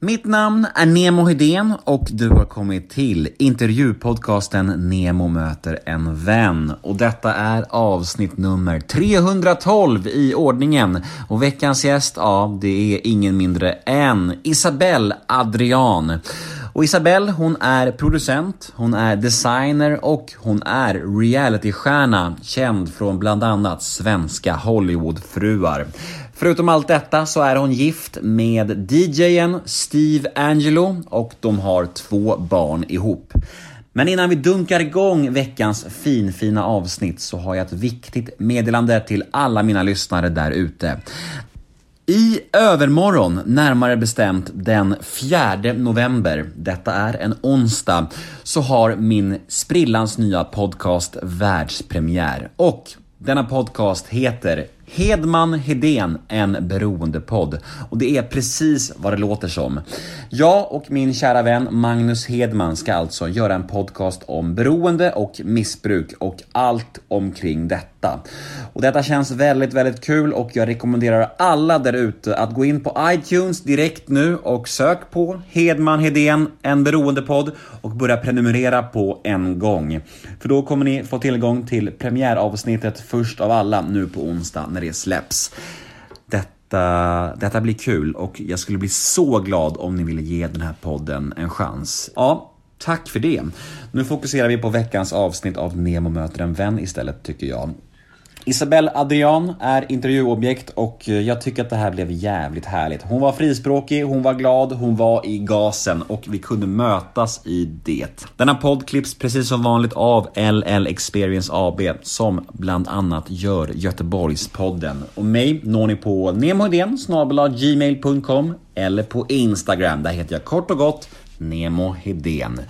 Mitt namn är Nemo Hedén och du har kommit till intervjupodcasten Nemo möter en vän. Och detta är avsnitt nummer 312 i ordningen. Och veckans gäst, ja, det är ingen mindre än Isabelle Adrian. Och Isabelle, hon är producent, hon är designer och hon är realitystjärna känd från bland annat svenska Hollywoodfruar. Förutom allt detta så är hon gift med DJen Steve Angelo och de har två barn ihop. Men innan vi dunkar igång veckans finfina avsnitt så har jag ett viktigt meddelande till alla mina lyssnare där ute. I övermorgon, närmare bestämt den 4 november, detta är en onsdag, så har min sprillans nya podcast världspremiär. Och denna podcast heter Hedman Hedén, en beroendepodd. Och det är precis vad det låter som. Jag och min kära vän Magnus Hedman ska alltså göra en podcast om beroende och missbruk och allt omkring detta. Och detta känns väldigt, väldigt kul och jag rekommenderar alla där ute att gå in på iTunes direkt nu och sök på Hedman Hedén, en beroendepodd och börja prenumerera på en gång. För då kommer ni få tillgång till premiäravsnittet först av alla nu på onsdag när det släpps. Detta, detta blir kul och jag skulle bli så glad om ni ville ge den här podden en chans. Ja, tack för det. Nu fokuserar vi på veckans avsnitt av Nemo möter en vän istället tycker jag. Isabelle Adrian är intervjuobjekt och eh, jag tycker att det här blev jävligt härligt. Hon var frispråkig, hon var glad, hon var i gasen och vi kunde mötas i det. Denna podd klipps precis som vanligt av LL Experience AB som bland annat gör Göteborgspodden. Och mig når ni på nemohedén gmail.com eller på Instagram. Där heter jag kort och gott Nemo Hedén.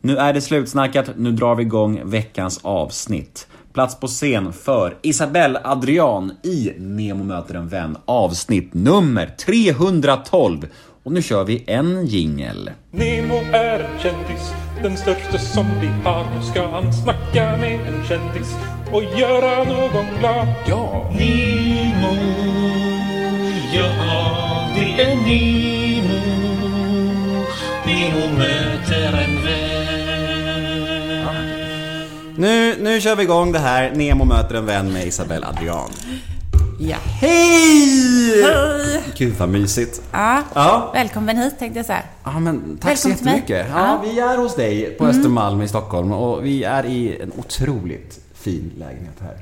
Nu är det slutsnackat, nu drar vi igång veckans avsnitt. Plats på scen för Isabelle Adrian i Nemo möter en vän avsnitt nummer 312. Och nu kör vi en jingel. Nemo är en kändis, den största som vi har. Nu ska han snacka med en kändis och göra någon glad. Ja! Nemo, ja det är Nemo. Nu, nu kör vi igång det här Nemo möter en vän med Isabelle Adrian. Ja. Hej! Hej! Gud vad mysigt. Ja. Ja. Välkommen hit tänkte jag säga. Ja men tack så Välkommen mig. jättemycket. Ja, Ja. vi är hos dig på Östermalm i Stockholm och vi är i en otroligt fin lägenhet här.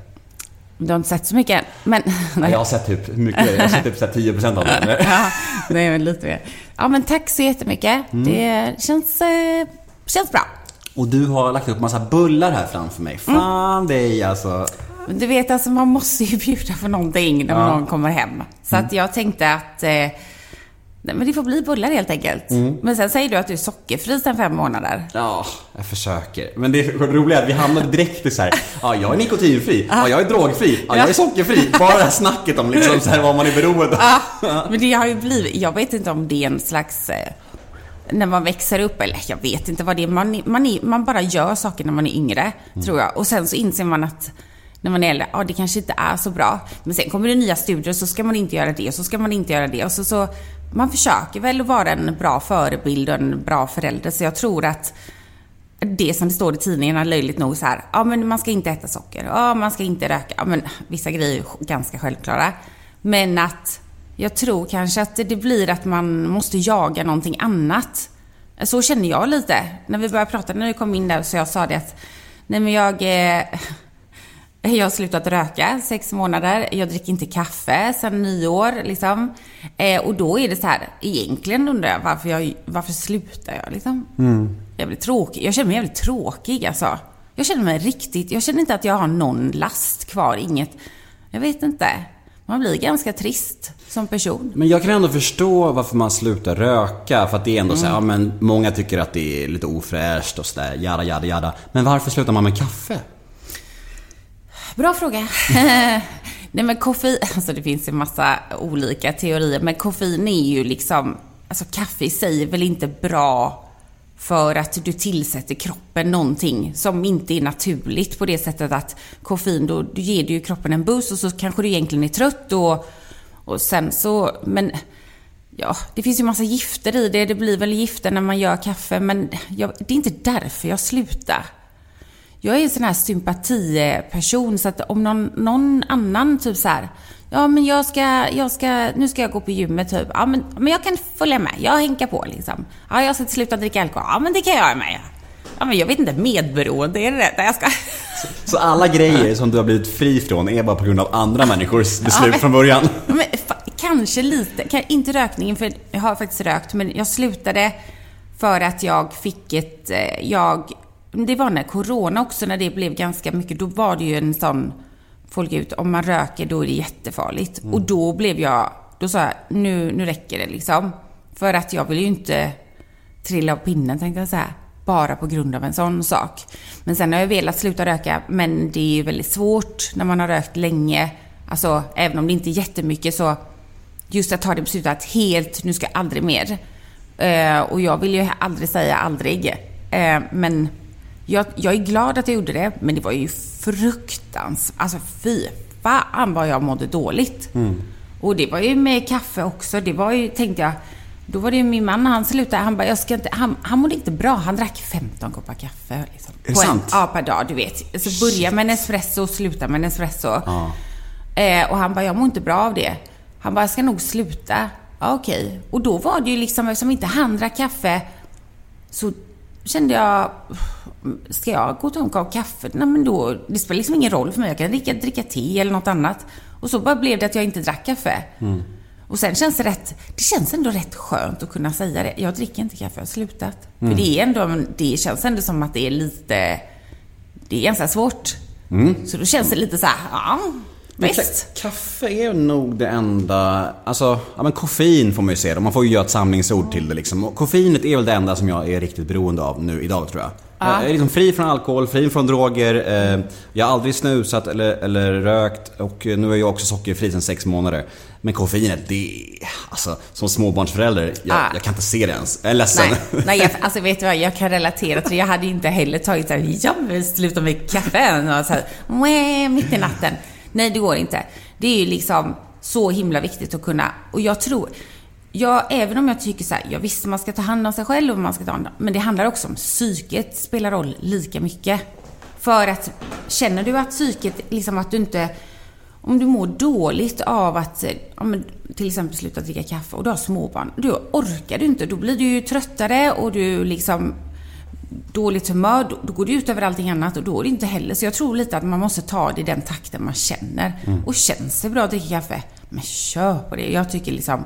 Du har inte sett så mycket än, men... Ja, jag har sett typ mycket, jag har sett typ så här 10% av den. ja, det är väl lite mer. Ja, men tack så jättemycket. Mm. Det känns, eh, känns bra. Och du har lagt upp massa bullar här framför mig. Fan dig alltså. Du vet, alltså man måste ju bjuda på någonting när Ja. någon kommer hem. Så att jag tänkte att... Eh, nej, men det får bli bullar helt enkelt. Men sen säger du att du är sockerfri sedan fem månader. Ja, jag försöker. Men det roliga är att vi hamnade direkt i så här. ja jag är nikotinfri, ja jag är drogfri, ja jag är sockerfri. Bara det här snacket om liksom så här vad man är beroende av. Ja, men det har ju blivit, jag vet inte om det är en slags, eh, när man växer upp, eller jag vet inte vad det är, man, man, är, man bara gör saker när man är yngre, tror jag. Och sen så inser man att när man är äldre, ja det kanske inte är så bra. Men sen kommer det nya studier, så ska man inte göra det, så ska man inte göra det. Och så, så man försöker väl att vara en bra förebild och en bra förälder. Så jag tror att det som det står i tidningarna, löjligt nog så här, ja men man ska inte äta socker, ja man ska inte röka, ja men vissa grejer är ganska självklara. Men att jag tror kanske att det blir att man måste jaga någonting annat. Så känner jag lite. När vi började prata, när vi kom in där, så jag sa det att, nej men jag, eh, jag har slutat röka sex månader. Jag dricker inte kaffe sedan nyår. Liksom. Eh, och då är det så här, egentligen undrar jag varför, jag, varför slutar jag? Liksom? Jag blir tråkig. Jag känner mig jävligt tråkig alltså. Jag känner mig riktigt, jag känner inte att jag har någon last kvar, inget. Jag vet inte. Man blir ganska trist som person. Men jag kan ändå förstå varför man slutar röka. För att det är ändå så här, ja men många tycker att det är lite ofräscht och sådär, jada jada jada. Men varför slutar man med kaffe? Bra fråga. Nej men koffein, alltså det finns ju massa olika teorier, men koffein är ju liksom, alltså kaffe i sig är väl inte bra för att du tillsätter kroppen någonting som inte är naturligt på det sättet att koffein, då du ger du ju kroppen en boost och så kanske du egentligen är trött och, och sen så, men Ja, det finns ju massa gifter i det. Det blir väl gifter när man gör kaffe, men jag, det är inte därför jag slutar. Jag är en sån här sympatiperson, så att om någon, någon annan typ så här, ja men jag ska, jag ska, nu ska jag gå på gymmet typ, ja men, men jag kan följa med, jag hänkar på liksom. Ja, jag ska sluta dricka alkohol, ja men det kan jag göra med. Ja men jag vet inte, medberoende, är det rätt? Jag ska... Så alla grejer som du har blivit fri från är bara på grund av andra människors beslut men- från början? Ja, Men, kanske lite, inte rökningen för jag har faktiskt rökt, men jag slutade för att jag fick ett, eh, jag, det var när corona också, när det blev ganska mycket, då var det ju en sån, folk ut, om man röker då är det jättefarligt. Och då blev jag, då sa jag, nu, nu räcker det liksom. För att jag vill ju inte trilla av pinnen tänkte jag säga. Bara på grund av en sån sak. Men sen har jag velat sluta röka, men det är ju väldigt svårt när man har rökt länge. Alltså, även om det inte är jättemycket så just att ta det beslutet att helt, nu ska jag aldrig mer. Eh, och jag vill ju aldrig säga aldrig. Eh, men jag, jag är glad att jag gjorde det, men det var ju fruktans... Alltså fy fan vad jag mådde dåligt. Och det var ju med kaffe också. Det var ju, tänkte jag, då var det ju min man, han slutade, han bara, jag ska inte, han, han mådde inte bra. Han drack 15 koppar kaffe. Liksom, Är det på en- sant? Ja, per dag, du vet. Så börja med en espresso och sluta med en espresso. Eh, och han bara, jag mår inte bra av det. Han bara, jag ska nog sluta. Ja, okej. Och då var det ju liksom, eftersom inte han drack kaffe, så kände jag, ska jag gå och ta en kopp kaffe? Nej, men då, det spelar liksom ingen roll för mig. Jag kan dricka, dricka te eller något annat. Och så bara blev det att jag inte drack kaffe. Och sen känns det rätt, det känns ändå rätt skönt att kunna säga det. Jag dricker inte kaffe, jag har slutat. För det är ändå, det känns ändå som att det är lite, det är ganska svårt. Så då känns det lite så här, ja, visst. ka- kaffe är nog det enda, alltså, ja men koffein får man ju se det. Man får ju göra ett samlingsord till det liksom. Och koffeinet är väl det enda som jag är riktigt beroende av nu idag tror jag. Jag är liksom fri från alkohol, fri från droger. Eh, jag har aldrig snusat eller, eller rökt och nu är jag också sockerfri sedan sex månader. Men koffeinet, det alltså som småbarnsförälder, jag, Ah. jag kan inte se det ens. Jag är ledsen. Nej, nej jag, alltså vet du vad, jag kan relatera till. Jag hade inte heller tagit såhär, jag vill sluta med kaffe och så här, "Mwah", mitt i natten. Nej, det går inte. Det är ju liksom så himla viktigt att kunna, och jag tror, Ja, även om jag tycker så här, ja visst man ska ta hand om sig själv och man ska ta hand om, men det handlar också om psyket spelar roll lika mycket. För att, känner du att psyket, liksom att du inte, om du mår dåligt av att, eh, ja, men, till exempel sluta dricka kaffe och du har småbarn, då orkar du inte, då blir du ju tröttare och du liksom dåligt humör, då, då går det ut över allting annat och då är det inte heller. Så jag tror lite att man måste ta det i den takten man känner. Och känns det bra att dricka kaffe, men kör på det. Jag tycker liksom,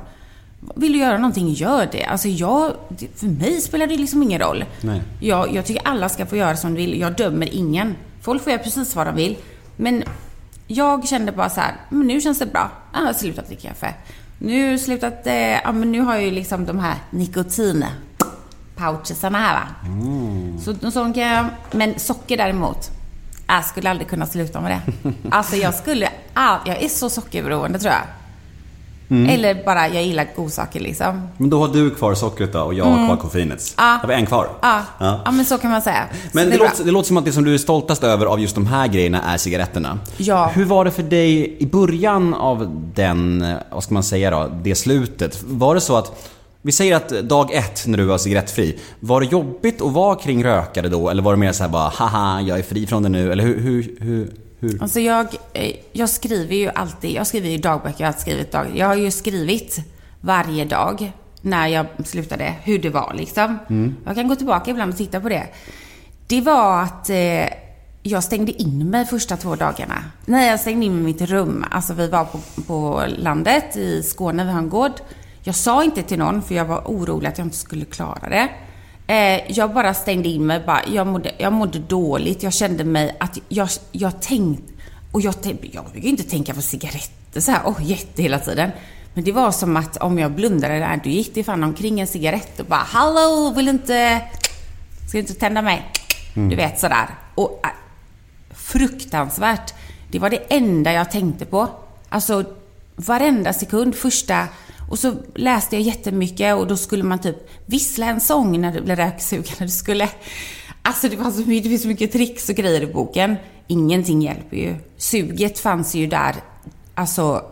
vill du göra någonting, gör det. Alltså jag, för mig spelar det liksom ingen roll. Nej. Jag, jag tycker alla ska få göra som de vill. Jag dömer ingen. Folk får göra precis vad de vill. Men jag kände bara så här, men nu känns det bra. Jag har slutat dricka kaffe. Nu slutat, eh, ja men nu har jag ju liksom de här nikotin pouchesarna här va. Så, så kan jag, men socker däremot, jag skulle aldrig kunna sluta med det. Alltså jag skulle, all, jag är så sockerberoende tror jag. Eller bara, jag gillar godsaker liksom. Men då har du kvar sockret då och jag har kvar koffeinet. Ja. Då har vi en kvar. Ja, Ja. ja. men så kan man säga. Men det, bra. låter, det låter som att det som du är stoltast över av just de här grejerna är cigaretterna. Ja. Hur var det för dig i början av den, vad ska man säga då, det slutet? Var det så att, vi säger att dag ett när du var cigarettfri, var det jobbigt att vara kring rökare då? Eller var det mer så här bara, haha, jag är fri från det nu? Eller hur, hur, hur, hur? Alltså jag, eh, jag skriver ju alltid, jag skriver ju dagböcker, jag har skrivit dag. Jag har ju skrivit varje dag när jag slutade, hur det var liksom. Jag kan gå tillbaka ibland och titta på det. Det var att eh, jag stängde in mig första två dagarna. Nej, jag stängde in mig i mitt rum. Alltså vi var på, på landet i Skåne, vi har en gård. Jag sa inte till någon för jag var orolig att jag inte skulle klara det. Eh, jag bara stängde in mig. Bara, jag, mådde, jag mådde dåligt. Jag kände mig att jag, jag tänkte... Och jag, tänkte, jag brukar inte tänka på cigaretter så här, oh, jätte hela tiden. Men det var som att om jag blundade där, då gick det fan omkring en cigarett och bara Hallå, vill du inte... Ska du inte tända mig? Du vet sådär. Och äh, fruktansvärt. Det var det enda jag tänkte på. Alltså varenda sekund, första... Och så läste jag jättemycket och då skulle man typ vissla en sång när du blev röksugen. Du skulle... Alltså det, fanns så mycket, det finns så mycket tricks och grejer i boken. Ingenting hjälper ju. Suget fanns ju där, alltså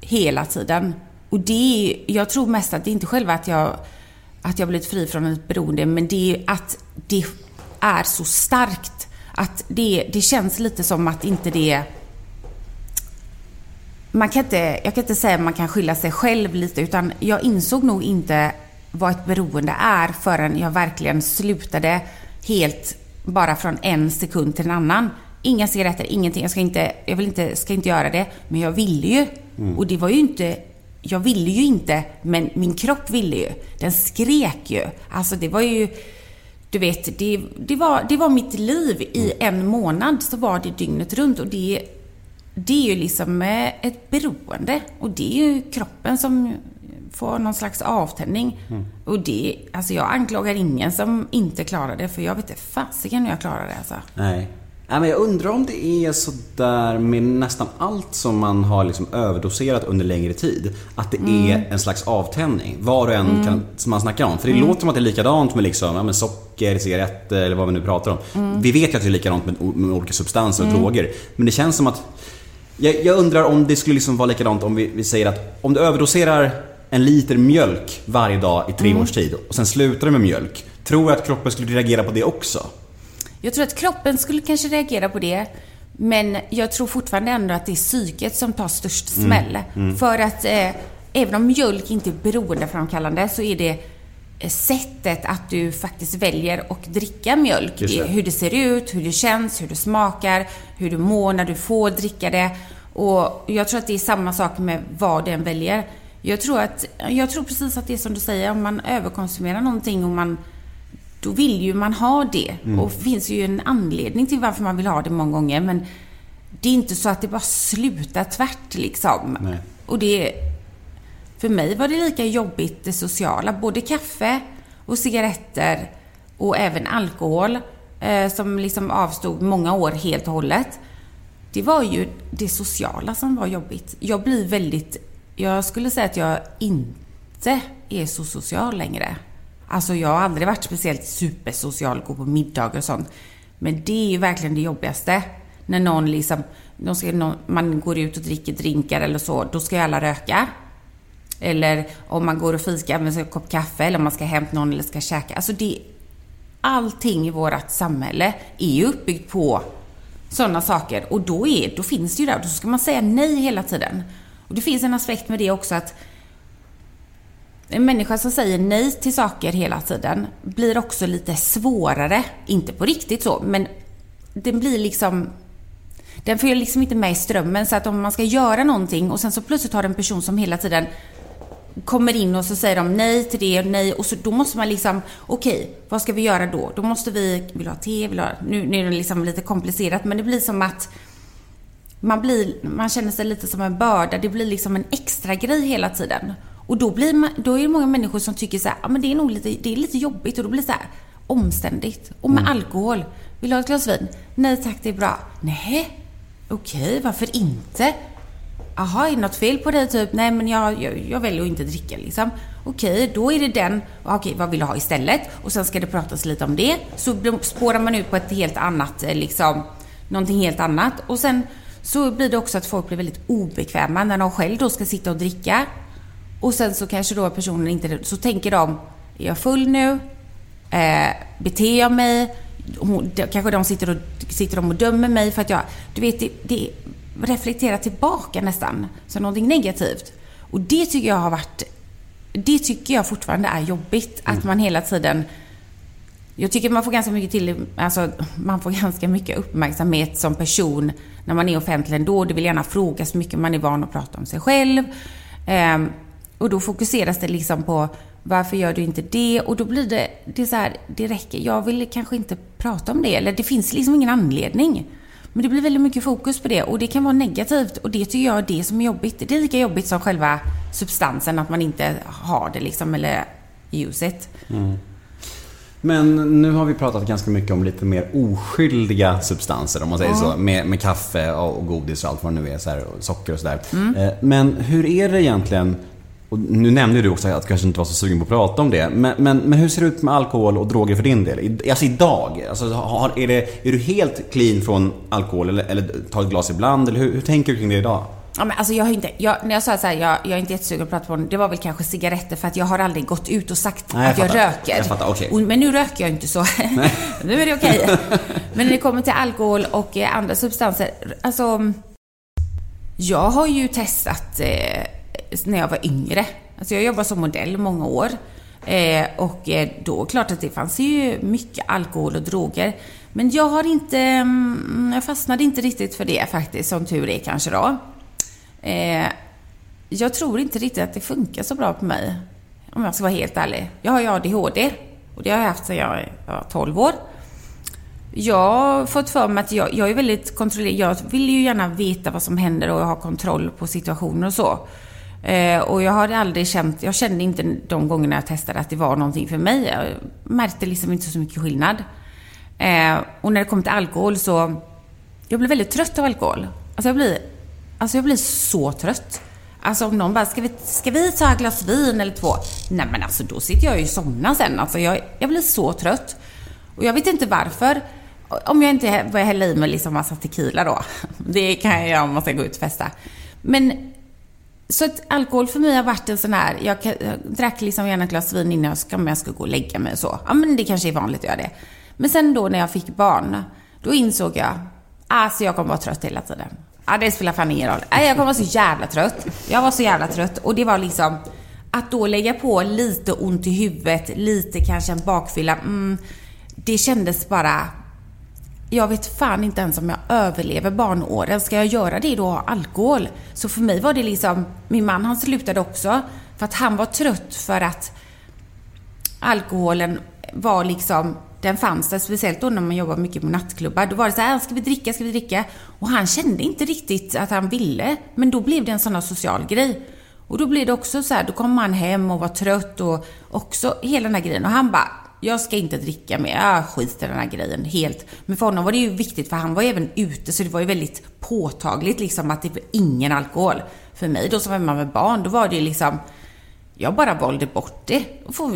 hela tiden. och det är, jag tror mest att det är inte själva att jag, att jag blivit fri från ett beroende, men det är att det är så starkt. Att det, det känns lite som att inte det... Man kan inte, jag kan inte säga att man kan skylla sig själv lite, utan jag insåg nog inte vad ett beroende är förrän jag verkligen slutade helt bara från en sekund till en annan. Inga cigaretter, ingenting. Jag ska inte, jag vill inte, ska inte göra det. Men jag ville ju. Och det var ju inte... Jag ville ju inte, men min kropp ville ju. Den skrek ju. Alltså det var ju... Du vet, det, det, var, det var mitt liv. I en månad så var det dygnet runt. Och det, det är ju liksom eh, ett beroende. Och det är ju kroppen som får någon slags avtändning. Och det, alltså jag anklagar ingen som inte klarar det. För jag vet inte fasiken hur jag klarar det alltså. Nej. Nej, men jag undrar om det är så där med nästan allt som man har liksom överdoserat under längre tid. Att det är en slags avtändning. Var och en kan, som man snackar om. För det låter som att det är likadant med liksom, ja, men socker, cigaretter eller vad vi nu pratar om. Vi vet ju att det är likadant med, med olika substanser och droger. Men det känns som att... Jag, jag undrar om det skulle liksom vara likadant om vi, vi säger att om du överdoserar en liter mjölk varje dag i tre års tid och sen slutar du med mjölk. Tror jag att kroppen skulle reagera på det också? Jag tror att kroppen skulle kanske reagera på det. Men jag tror fortfarande ändå att det är psyket som tar störst smäll. För att eh, även om mjölk inte är beroendeframkallande så är det sättet att du faktiskt väljer att dricka mjölk. Det. Hur det ser ut, hur det känns, hur det smakar, hur du mår när du får dricka det. Och jag tror att det är samma sak med vad den väljer. Jag tror, att, jag tror precis att det är som du säger, om man överkonsumerar någonting och man då vill ju man ha det. Och det finns ju en anledning till varför man vill ha det många gånger. Men det är inte så att det bara slutar tvärt liksom. Nej. Och det... För mig var det lika jobbigt det sociala. Både kaffe och cigaretter och även alkohol. Eh, som liksom avstod många år helt och hållet. Det var ju det sociala som var jobbigt. Jag blir väldigt... Jag skulle säga att jag inte är så social längre. Alltså jag har aldrig varit speciellt supersocial, gå på middagar och sånt. Men det är ju verkligen det jobbigaste. När någon liksom, någon ska, någon, man går ut och dricker drinkar eller så, då ska ju alla röka. Eller om man går och fikar med en kopp kaffe eller om man ska hämta någon eller ska käka. Alltså det, allting i vårt samhälle är ju uppbyggt på sådana saker. Och då, är, då finns det ju där, då ska man säga nej hela tiden. Och det finns en aspekt med det också att en människa som säger nej till saker hela tiden blir också lite svårare. Inte på riktigt så, men den blir liksom... Den följer liksom inte med i strömmen. Så att om man ska göra någonting och sen så plötsligt har en person som hela tiden kommer in och så säger de nej till det och nej och så då måste man liksom, okej, vad ska vi göra då? Då måste vi, vill ha te, vill ha, nu, nu är det liksom lite komplicerat men det blir som att man, blir, man känner sig lite som en börda. Det blir liksom en extra grej hela tiden. Och då, blir man, då är det många människor som tycker så här, ja men det är nog lite, det är lite jobbigt och då blir det så här omständigt. Och med alkohol. Vill du ha ett glas vin? Nej tack, det är bra. Nej, okej, varför inte? Jaha, är det något fel på dig typ? Nej men jag, jag, jag väljer att inte dricka liksom. Okej, då är det den. Ah, okej, vad vill du ha istället? Och sen ska det pratas lite om det. Så spårar man ut på ett helt annat, eh, liksom, någonting helt annat. Och sen så blir det också att folk blir väldigt obekväma när de själv då ska sitta och dricka. Och sen så kanske då personen inte, så tänker de, är jag full nu? Eh, beter jag mig? Hon, de, kanske de sitter och, sitter de och dömer mig för att jag, du vet, det, det reflekterar tillbaka nästan som någonting negativt. Och det tycker jag har varit, det tycker jag fortfarande är jobbigt. Att man hela tiden jag tycker man får ganska mycket till, alltså man får ganska mycket uppmärksamhet som person när man är offentlig ändå. Det vill gärna frågas mycket, man är van att prata om sig själv. Ehm, och då fokuseras det liksom på varför gör du inte det? Och då blir det, det så här, det räcker. Jag vill kanske inte prata om det. Eller det finns liksom ingen anledning. Men det blir väldigt mycket fokus på det och det kan vara negativt och det tycker jag är det som är jobbigt. Det är lika jobbigt som själva substansen, att man inte har det liksom, eller use it. Men nu har vi pratat ganska mycket om lite mer oskyldiga substanser om man säger så. Med, med kaffe och godis och allt vad det nu är, så här, och socker och sådär. Eh, Men hur är det egentligen? Och nu nämnde du också att du kanske inte var så sugen på att prata om det. Men, men, men hur ser det ut med alkohol och droger för din del? I- Alltså idag? Alltså, har, är, det, är du helt clean från alkohol eller, eller tar ett glas ibland? Eller hur, hur tänker du kring det idag? Ja, men alltså jag har inte, jag, när jag sa här, jag, jag är inte jättesugen på att prata på det, var väl kanske cigaretter för att jag har aldrig gått ut och sagt Nej, jag att jag fattar. röker. Jag fattar, och, men nu röker jag inte så. nu är det okej. men när det kommer till alkohol och eh, andra substanser, alltså jag har ju testat eh, när jag var yngre. Alltså jag jobbade som modell i många år. Eh, och eh, då klart att det fanns ju mycket alkohol och droger. Men jag har inte, mm, jag fastnade inte riktigt för det faktiskt, som tur är kanske då. Eh, jag tror inte riktigt att det funkar så bra på mig. Om jag ska vara helt ärlig. Jag har ju ADHD. Och det har jag haft sedan jag var 12 år. Jag har fått för mig att jag, jag är väldigt kontrollerad. Jag vill ju gärna veta vad som händer och ha kontroll på situationer och så. Eh, och jag har aldrig känt, jag kände inte de gångerna jag testade att det var någonting för mig. Jag märkte liksom inte så mycket skillnad. Eh, och när det kommer till alkohol så, jag blir väldigt trött av alkohol. Alltså jag blir, alltså jag blir så trött. Alltså om någon bara, ska vi, ska vi ta ett glas vin eller två? Nej men alltså då sitter jag ju och somnar sen. Alltså jag, jag blir så trött. Och jag vet inte varför. Om jag inte börjar hälla i mig liksom massa tequila då. Det kan jag göra om man ska gå ut och festa. Men så att alkohol för mig har varit en sån här, jag, kan- jag drack liksom gärna ett glas vin innan jag ska, jag ska gå och lägga mig och så. Ja men det kanske är vanligt att göra det. Men sen då när jag fick barn, då insåg jag, alltså jag kommer vara trött hela tiden. Ja det spelar fan ingen roll. Nej, jag kommer vara så jävla trött. Jag var så jävla trött och det var liksom, att då lägga på lite ont i huvudet, lite kanske en bakfylla, mm, det kändes bara jag vet fan inte ens om jag överlever barnåren. Ska jag göra det då och ha alkohol? Så för mig var det liksom, min man han slutade också för att han var trött för att alkoholen var liksom, den fanns där, speciellt då när man jobbar mycket på nattklubbar. Då var det så här, äh, ska vi dricka, ska vi dricka? Och han kände inte riktigt att han ville, men då blev det en sån här social grej. Och då blev det också så här, då kom han hem och var trött och också hela den här grejen. Och han bara, jag ska inte dricka mer, jag skiter i den här grejen helt. Men för honom var det ju viktigt, för han var ju även ute, så det var ju väldigt påtagligt liksom att det var ingen alkohol. För mig då som var hemma med barn, då var det ju liksom, jag bara valde bort det.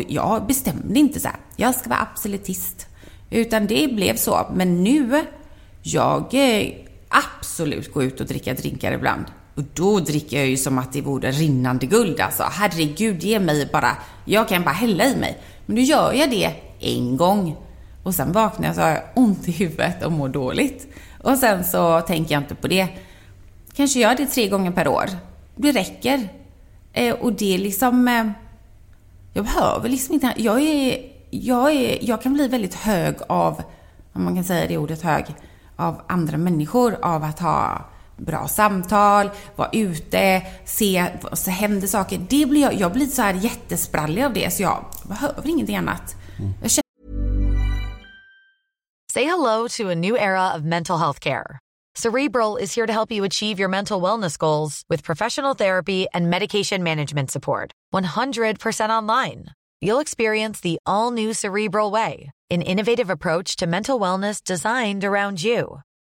Jag bestämde inte så här, jag ska vara absolutist. Utan det blev så. Men nu, jag eh, absolut gå ut och dricka drinkar ibland. Och då dricker jag ju som att det vore rinnande guld alltså. Herregud, ge mig bara, jag kan bara hälla i mig. Men nu gör jag det en gång. Och sen vaknar jag så har jag ont i huvudet och mår dåligt. Och sen så tänker jag inte på det. Kanske gör det tre gånger per år. Det räcker. Eh, och det är liksom... Eh, jag behöver liksom inte... Jag är, jag är... Jag kan bli väldigt hög av, om man kan säga det ordet hög, av andra människor. Av att ha bra samtal, vara ute, se, så händer saker. Det blir jag, jag blir så här jättesprallig av det, så jag behöver ingenting annat. Jag känner Say hello to a new era of mental health care. Cerebral is here to help you achieve your mental wellness goals with professional therapy and medication management support. 100% online. You'll experience the all new Cerebral Way, an innovative approach to mental wellness designed around you.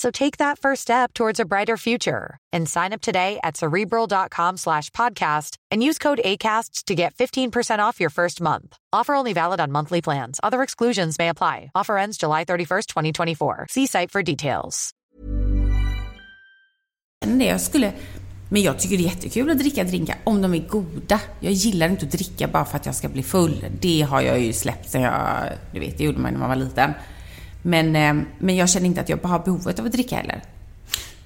So take that first step towards a brighter future and sign up today at cerebral.com slash podcast and use code ACAST to get 15% off your first month. Offer only valid on monthly plans. Other exclusions may apply. Offer ends July 31st, 2024. See site for details. jag skulle... Men jag tycker det är jättekul att dricka drinkar om de är goda. Jag gillar inte att dricka bara för att jag ska bli full. Det har jag ju släppt sen jag... Du vet, det gjorde man när man var liten. Men, eh, men jag känner inte att jag har behovet av att dricka heller.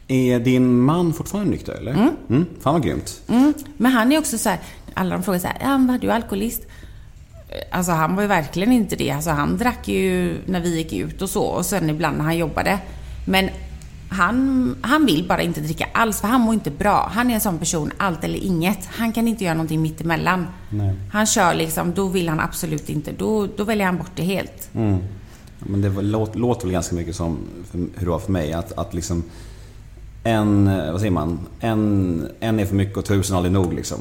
Är din man fortfarande nykter eller? Mm. Fan vad grymt. Mm. Men han är också så här, alla de frågar så här, ja, var du alkoholist? Eh, Alltså han var ju verkligen inte det. Alltså han drack ju när vi gick ut och så och sen ibland när han jobbade. Men han, han vill bara inte dricka alls för han mår inte bra. Han är en sån person, allt eller inget. Han kan inte göra någonting mitt emellan. Nej. Han kör liksom, då vill han absolut inte. Då, då väljer han bort det helt. Ja, Men det var, låt, låter väl ganska mycket som hur det var för mig. Att, att liksom en, eh, vad säger man? En, en är för mycket och tusen aldrig nog liksom.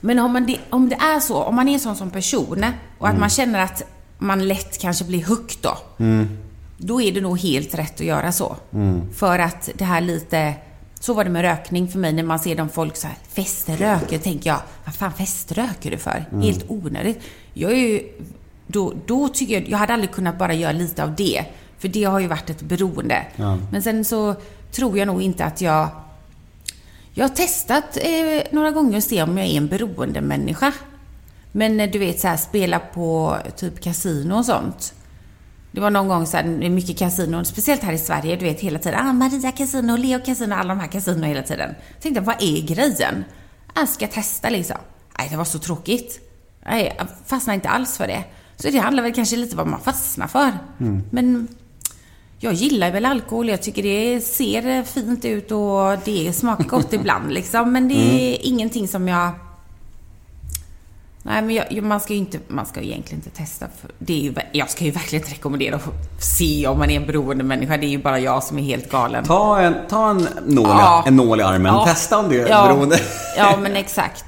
Men om, man det, om det är så, om man är sån som person och att man känner att man lätt kanske blir hooked då. Då är det nog helt rätt att göra så. För att det här lite... Så var det med rökning för mig när man ser de folk så här feströker. tänker jag, vad fan feströker du för? Helt onödigt. Jag är ju... Då, då tycker jag, jag hade aldrig kunnat bara göra lite av det. För det har ju varit ett beroende. Men sen så tror jag nog inte att jag... Jag har testat eh, några gånger att se om jag är en beroendemänniska. Men eh, du vet så här, spela på typ kasino och sånt. Det var någon gång så här, mycket kasinon, speciellt här i Sverige, du vet hela tiden. Ah, Maria Casino, Leo Casino, alla de här kasinon hela tiden. Jag tänkte, vad är grejen? Jag ska testa liksom. Nej, det var så tråkigt. Nej, jag fastnade inte alls för det. Så det handlar väl kanske lite om vad man fastnar för. Men jag gillar väl alkohol. Jag tycker det ser fint ut och det smakar gott ibland liksom. Men det är ingenting som jag... Nej, men jag, man ska ju inte, man ska egentligen inte testa. För det är ju, jag ska ju verkligen inte rekommendera att se om man är en beroende människa. Det är ju bara jag som är helt galen. Ta en, ta en, nål, Ja. en nål i armen, Ja. testa om det är Ja, beroende. ja, men exakt.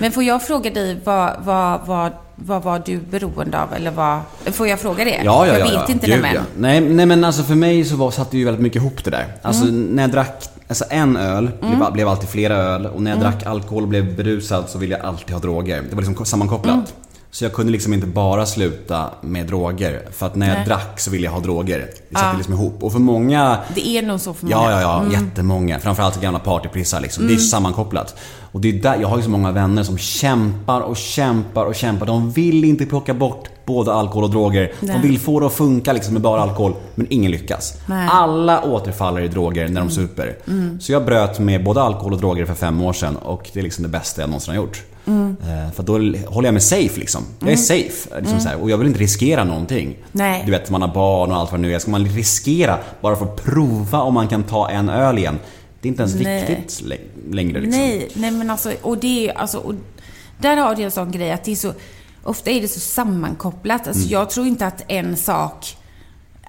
Men får jag fråga dig, vad, vad, vad, vad var du beroende av? Eller vad, får jag fråga det? Ja, ja, jag ja. vet ja. inte Gud, det, men... ja. Nej, nej, men alltså för mig så var, satte ju väldigt mycket ihop det där. Alltså Mm. när jag drack alltså en öl, blev, blev alltid flera öl. Och när Mm. jag drack alkohol och blev berusad så ville jag alltid ha droger. Det var liksom sammankopplat. Mm. Så jag kunde liksom inte bara sluta med droger. För att när jag Nej. drack så ville jag ha droger. Det satt liksom ihop. Och för många Det är nog så för många. Ja, ja, ja. Jättemånga. Framförallt gamla partyprissar liksom. Det är sammankopplat. Och det är där, jag har ju så många vänner som kämpar och kämpar och kämpar. De vill inte plocka bort både alkohol och droger. Nej. De vill få det att funka liksom med bara alkohol. Men ingen lyckas. Nej. Alla återfaller i droger när de super. Så jag bröt med både alkohol och droger för fem år sedan. Och det är liksom det bästa jag någonsin har gjort. Eh, För då håller jag mig safe liksom. Jag är safe. Liksom så här. Och jag vill inte riskera någonting. Nej. Du vet, man har barn och allt vad det nu är. Ska man riskera bara för att prova om man kan ta en öl igen? Det är inte ens Nej. riktigt lä- längre liksom. Nej, nej men alltså, och det är alltså, och där har du en sån grej att det är så, ofta är det så sammankopplat. Alltså jag tror inte att en sak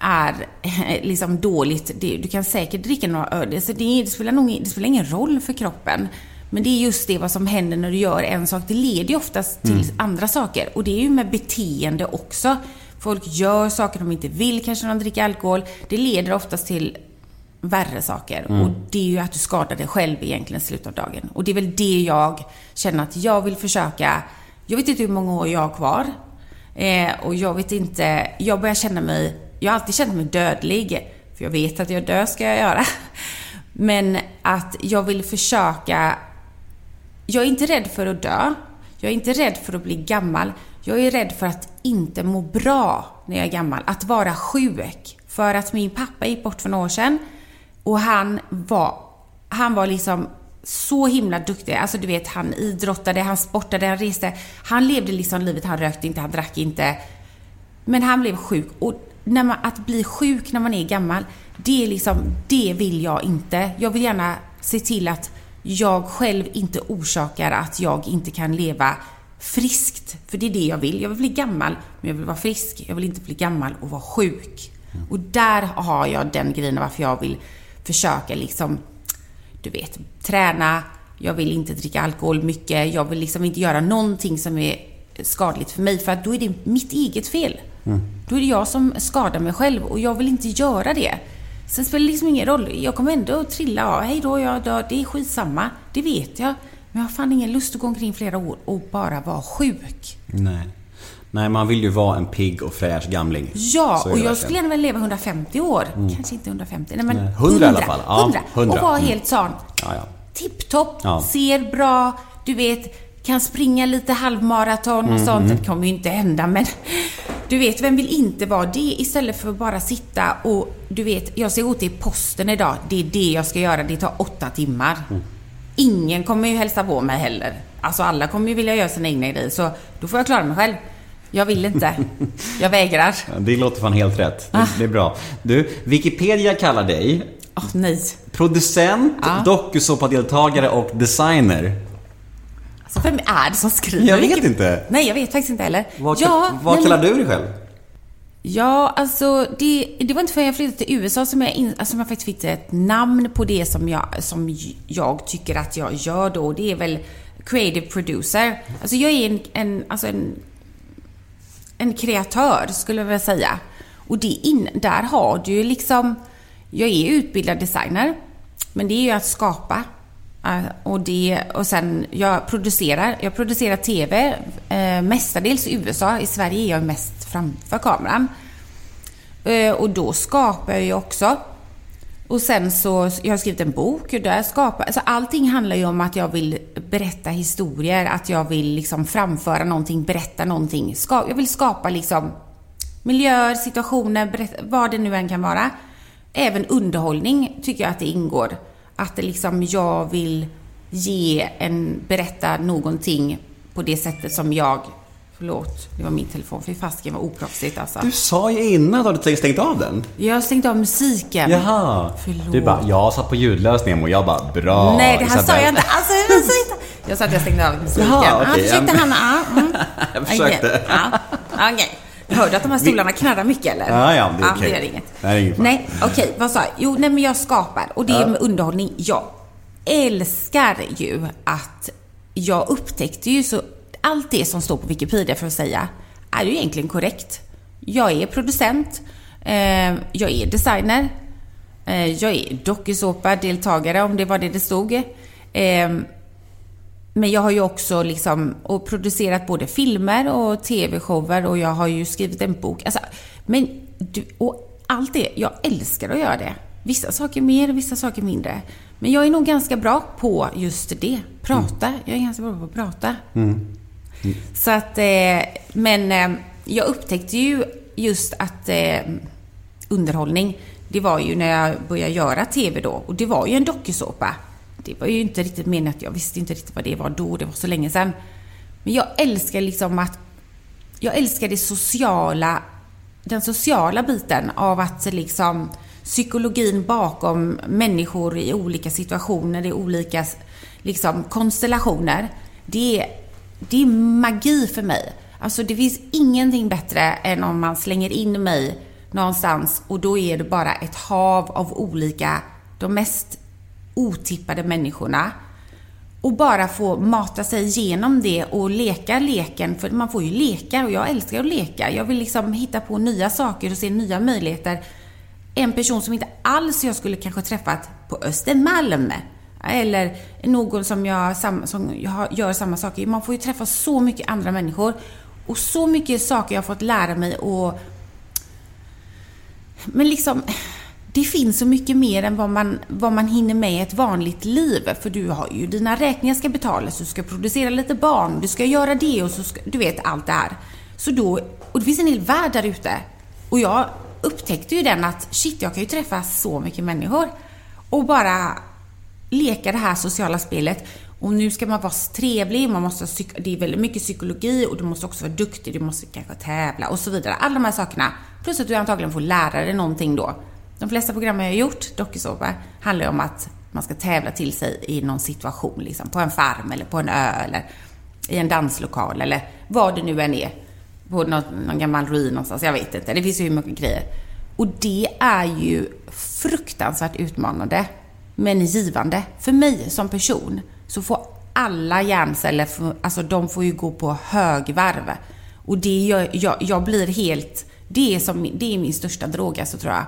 är liksom dåligt. Du kan säkert dricka några öl, så det, det, spelar nog, det spelar ingen roll för kroppen. Men det är just det vad som händer när du gör en sak. Det leder ju oftast till andra saker. Och det är ju med beteende också. Folk gör saker de inte vill, kanske när de dricker alkohol. Det leder oftast till värre saker. Och det är ju att du skadar dig själv egentligen i slutet av dagen. Och det är väl det jag känner att jag vill försöka. Jag vet inte hur många år jag har kvar. Eh, och jag vet inte, jag börjar känna mig, jag har alltid känt mig dödlig. För jag vet att jag dör ska jag göra. Men att jag vill försöka jag är inte rädd för att dö. Jag är inte rädd för att bli gammal. Jag är rädd för att inte må bra när jag är gammal. Att vara sjuk. För att min pappa gick bort för några år sedan. Och han var, han var liksom så himla duktig. Alltså du vet, han idrottade, han sportade, han reste. Han levde liksom livet, han rökte inte, han drack inte. Men han blev sjuk. Och när man, att bli sjuk när man är gammal, det är liksom, det vill jag inte. Jag vill gärna se till att jag själv inte orsakar att jag inte kan leva friskt. För det är det jag vill. Jag vill bli gammal, men jag vill vara frisk. Jag vill inte bli gammal och vara sjuk. Och där har jag den grejen varför jag vill försöka liksom, du vet, träna. Jag vill inte dricka alkohol mycket. Jag vill liksom inte göra någonting som är skadligt för mig, för att då är det mitt eget fel. Då är det jag som skadar mig själv och jag vill inte göra det. Sen spelar det liksom ingen roll. Jag kommer ändå att trilla. Ja, hej då, jag dör. Det är skitsamma. Det vet jag. Men jag har fan ingen lust att gå omkring flera år och bara vara sjuk. Nej. Nej, man vill ju vara en pigg och fräsch gamling. Ja, och jag skulle gärna vilja leva 150 år. Kanske inte 150, nej men Nej, 100 i alla fall. Ja, 100. 100. Och vara Mm. helt sån Ja, ja. tipptopp, Ja. ser bra, du vet, kan springa lite halvmaraton och sånt. Det kommer ju inte hända, men du vet, vem vill inte vara det istället för att bara sitta och du vet, jag ser åt det i posten idag. Det är det jag ska göra. Det tar åtta timmar. Mm. Ingen kommer ju hälsa på mig heller. Alltså alla kommer ju vilja göra sina egna grejer, så då får jag klara mig själv. Jag vill inte. Jag vägrar. Det låter fan helt rätt. Ah. Det, det är bra. Du, Wikipedia kallar dig Åh, nej. producent, Ja. dokusåpadeltagare och designer. Alltså, vem är det som skriver? Jag vet Vilken- inte. Nej, jag vet faktiskt inte heller. Vad, ja, vad kallar men- du dig själv? Ja, alltså det, det var inte förrän jag flyttade till USA som jag, in, alltså, som jag faktiskt fick ett namn på det som jag, som jag tycker att jag gör då. Det är väl creative producer. Alltså jag är en, en, alltså en en kreatör, skulle jag vilja säga. Och det in, där har du ju liksom... Jag är utbildad designer, men det är ju att skapa. Eh, och, det, och sen, jag producerar. Jag producerar TV, eh, mestadels i USA. I Sverige är jag mest framför kameran. Eh, och då skapar jag ju också. Och sen så, jag har skrivit en bok och där skapar, alltså allting handlar ju om att jag vill berätta historier, att jag vill liksom framföra någonting, berätta någonting. Ska, jag vill skapa liksom miljöer, situationer, berätta, vad det nu än kan vara. Även underhållning tycker jag att det ingår. Att liksom, jag vill ge en, berätta någonting på det sättet som jag Förlåt, det var min telefon. Fy fasken vad oproffsigt alltså. Du sa ju innan att du stängt av den. Jag har stängt av musiken. Jaha. Förlåt. Du bara, jag satt på ljudlös Nemo. Jag bara, bra Nej, det här sa Isabelle. jag inte. Alltså, jag sa inte. Jag sa att jag stängde av musiken. Jaha, ja, okej, försökte. Hanna. Ja, mm. Jag försökte. Okej, Ja, okej. Hör du att de här stolarna knarrar mycket eller? Ja, ja, det är okej. det inget. Nej, det är ingen fara. Nej, okej, vad sa jag? Jo, nej men jag skapar. Och det är med underhållning. Jag älskar ju att jag upptäckte ju så... Allt det som står på Wikipedia för att säga är ju egentligen korrekt. Jag är producent, eh, jag är designer, eh, jag är dokusåpa-deltagare om det var det det stod. Eh, men jag har ju också liksom och producerat både filmer och tv-shower och jag har ju skrivit en bok. Alltså, men du, och allt det, jag älskar att göra det. Vissa saker mer, vissa saker mindre. Men jag är nog ganska bra på just det. Prata. Jag är ganska bra på att prata. Så att, eh, men eh, jag upptäckte ju just att eh, underhållning, det var ju när jag började göra TV då. Och det var ju en dokusåpa. Det var ju inte riktigt meningen att jag visste inte riktigt vad det var då, det var så länge sedan. Men jag älskar liksom att, jag älskar det sociala, den sociala biten av att liksom psykologin bakom människor i olika situationer, i olika liksom, konstellationer. Det är, det är magi för mig. Alltså det finns ingenting bättre än om man slänger in mig någonstans och då är det bara ett hav av olika, de mest otippade människorna. Och bara få mata sig igenom det och leka leken, för man får ju leka och jag älskar att leka. Jag vill liksom hitta på nya saker och se nya möjligheter. En person som inte alls jag skulle kanske träffat på Östermalm. Eller någon som, jag, som jag gör samma saker. Man får ju träffa så mycket andra människor. Och så mycket saker jag har fått lära mig och... Men liksom, det finns så mycket mer än vad man, vad man hinner med i ett vanligt liv. För du har ju dina räkningar ska betalas, du ska producera lite barn, du ska göra det och så ska, du vet allt det här. Så då, och det finns en hel värld där ute. Och jag upptäckte ju den att shit, jag kan ju träffa så mycket människor. Och bara leka det här sociala spelet. Och nu ska man vara trevlig, man måste, ha det är väldigt mycket psykologi och du måste också vara duktig, du måste kanske tävla och så vidare. Alla de här sakerna. Plus att du antagligen får lära dig någonting då. De flesta program jag har gjort, dokusåpa, handlar ju om att man ska tävla till sig i någon situation, liksom på en farm eller på en ö eller i en danslokal eller vad det nu än är. På någon, någon gammal ruin någonstans, jag vet inte. Det finns ju hur mycket grejer. Och det är ju fruktansvärt utmanande, men givande. För mig som person så får alla hjärnceller, alltså de får ju gå på högvarv. Och det gör, jag, jag blir helt, det är, som, det är min största drog alltså tror jag.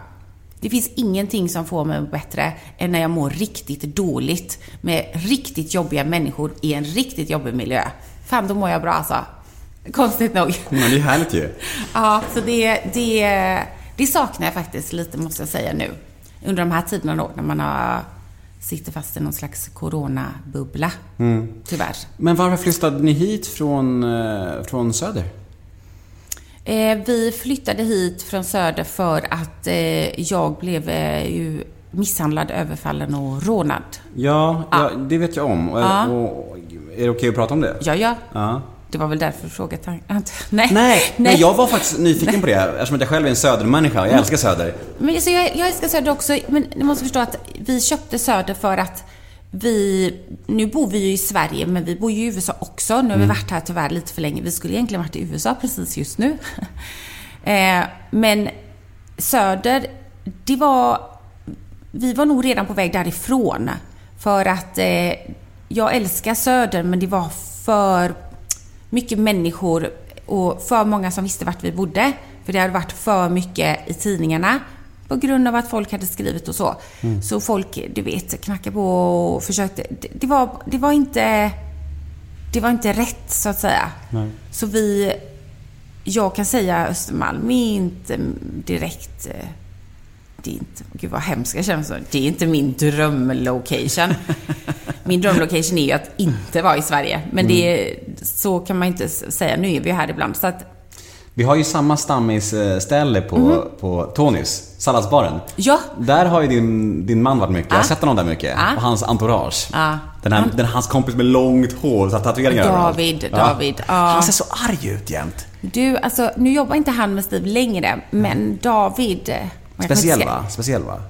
Det finns ingenting som får mig bättre än när jag mår riktigt dåligt med riktigt jobbiga människor i en riktigt jobbig miljö. Fan, då mår jag bra alltså. Konstigt nog. Men det är härligt ju. Ja, så det, det, det saknar jag faktiskt lite, måste jag säga nu. Under de här tiderna då, när man har, sitter fast i någon slags coronabubbla. Tyvärr. Men varför flyttade ni hit från, eh, från Söder? Eh, vi flyttade hit från Söder för att eh, jag blev eh, ju misshandlad, överfallen och rånad. Ja, ja. det vet jag om. Och, Ja. och, är det okej att prata om det? Ja, ja. Ja. Det var väl därför du frågade. Nej. Nej. Nej, nej. jag var faktiskt nyfiken på det eftersom jag själv är en södermänniska. Jag älskar Söder. Men alltså, jag, jag älskar Söder också, men ni måste förstå att vi köpte Söder för att vi, nu bor vi ju i Sverige, men vi bor ju i USA också. Nu har vi varit här tyvärr lite för länge. Vi skulle egentligen varit i USA precis just nu. eh, men Söder, det var, vi var nog redan på väg därifrån. För att eh, jag älskar Söder, men det var för mycket människor och för många som visste vart vi bodde. För det hade varit för mycket i tidningarna på grund av att folk hade skrivit och så. Så folk, du vet, knackade på och försökte. Det, det, var, det var inte... Det var inte rätt, så att säga. Så vi... Jag kan säga Östermalm är inte direkt... eh, Det är inte... Gud vad hemskt jag känner. Det är inte min drömlocation. Min drömlocation är ju att inte vara i Sverige. Men det är, så kan man inte säga. Nu är vi här ibland. Så att, Vi har ju samma stammisställe på, Mhm. på Tonys, salladsbaren. ja, Där har ju din, din man varit mycket. Jag har sett honom där mycket. Ja. Och hans entourage. Ja. Den, här, den hans kompis med långt hår och tatueringar överallt. David, David, ja. Han ser så arg ut jämt. Du, alltså nu jobbar inte han med Steve längre, men David... eh, Speciell va? Speciell va?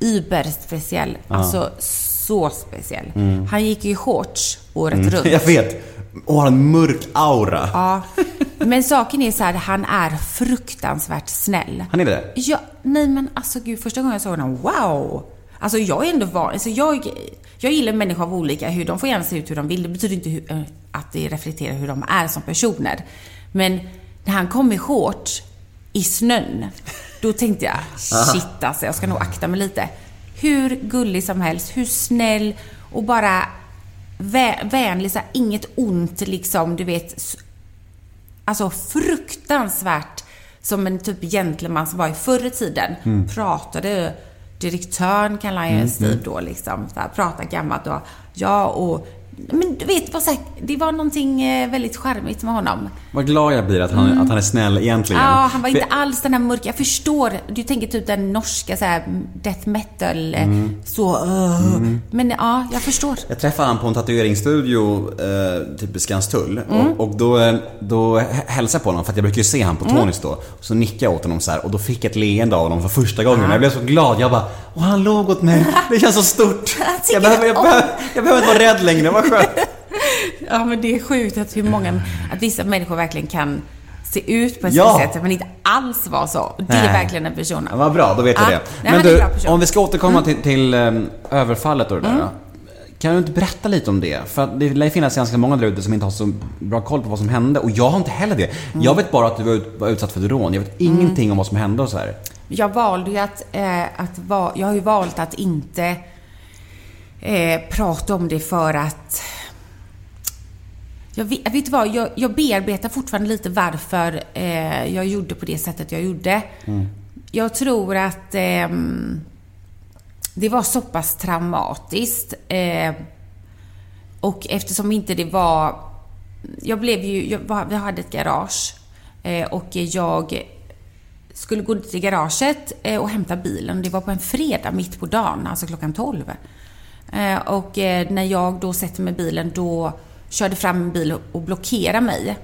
Überspeciell. Alltså så speciell. Han gick ju i shorts året runt. Mm. Jag vet. Och har en mörk aura. Ja. Men saken är så här, han är fruktansvärt snäll. Han är det? Ja, nej men alltså gud, första gången jag såg honom, wow! Alltså jag är ändå van, alltså jag, jag gillar människor av olika hur de får gärna se ut hur de vill. Det betyder inte hur, eh, att det reflekterar hur de är som personer. Men när han kom i shorts i snön, då tänkte jag, shit alltså, jag ska nog akta mig lite. Hur gullig som helst, hur snäll och bara vä- vänlig, så här, inget ont liksom, du vet. Alltså fruktansvärt som en typ gentleman som var i förr i tiden. Pratade, direktören kallade jag Steve då liksom. Så här, gammalt och ja och men du vet, vad här, det var någonting eh, väldigt charmigt med honom. Vad glad jag blir att han, att han är snäll egentligen. Mm. Ja, han var inte alls den här mörka. Jag förstår. Du tänker typ den norska så här, death metal. eh, Mm. Så, uh. Men ja, jag förstår. Jag träffade han på en tatueringsstudio eh, typ i Skanstull Mm. och, och då, eh, då hä- hälsade jag på honom för att jag brukar ju se honom på Mm. Tonys då. Och så nickade jag åt honom så här och då fick jag ett leende av honom för första gången. Jag blev så glad. Jag bara och han låg åt mig. Det känns så stort. Jag behöver, jag, behöver, jag behöver inte vara rädd längre. Skönt. Ja, men det är sjukt att hur många, att vissa människor verkligen kan se ut på ett Ja. sätt men inte alls vara så. Det är verkligen en person. Ja, vad bra, då vet jag Ja, det. Men du. Mm. om vi ska återkomma till, till um, överfallet och det där. då. Kan du inte berätta lite om det? För det lär finnas ganska många där ute som inte har så bra koll på vad som hände. Och jag har inte heller det. Mm. Jag vet bara att du var, ut, var utsatt för ett rån. Jag vet ingenting om vad som hände och så här. Jag valde ju att, eh, att va, jag har ju valt att inte eh, prata om det för att jag vet, vet vad, jag, jag bearbetar fortfarande lite varför eh, jag gjorde på det sättet jag gjorde. Jag tror att ehm, det var så pass traumatiskt. Eh, och eftersom inte det var... Jag blev ju... Jag, vi hade ett garage. Eh, och jag skulle gå till garaget eh, och hämta bilen. Det var på en fredag mitt på dagen, alltså klockan 12. Eh, och eh, när jag då sätter mig i bilen, då körde fram en bil och blockerade mig.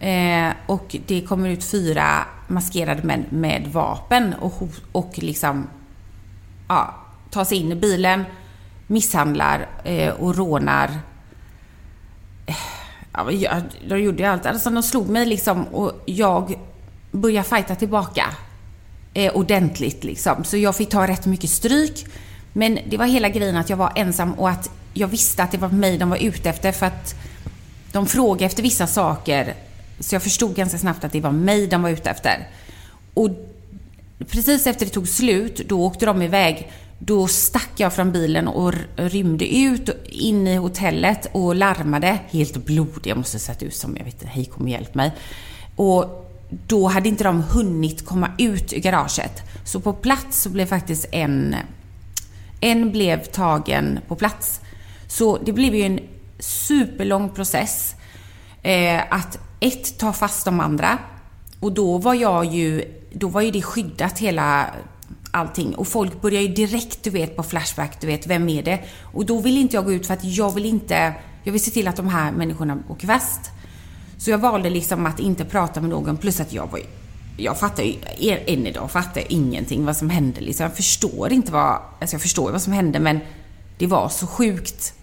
Eh, och det kommer ut fyra maskerade män med vapen och, och liksom ja, tar sig in i bilen, misshandlar och rånar. Ja, men jag, de gjorde ju allt. Alltså, de slog mig liksom och jag började fighta tillbaka. Eh, ordentligt liksom. Så jag fick ta rätt mycket stryk. Men det var hela grejen att jag var ensam och att jag visste att det var mig de var ute efter för att de frågade efter vissa saker. Så jag förstod ganska snabbt att det var mig de var ute efter. Och precis efter det tog slut, då åkte de iväg. Då stack jag från bilen och rymde ut in i hotellet och larmade. Helt blodig, jag måste sett ut som, jag vet inte, hej kom och hjälp mig. Och då hade inte de hunnit komma ut ur garaget. Så på plats så blev faktiskt en, en blev tagen på plats. Så det blev ju en superlång process. Eh, att ett, ta fast de andra. Och då var jag ju, då var ju det skyddat hela allting. Och folk började ju direkt, du vet, på Flashback, du vet, vem är det? Och då vill inte jag gå ut för att jag vill inte, jag vill se till att de här människorna åker fast. Så jag valde liksom att inte prata med någon, plus att jag var ju, jag fattar ju, än idag fattar jag ingenting vad som hände liksom. Jag förstår inte vad, alltså jag förstår vad som hände men det var så sjukt.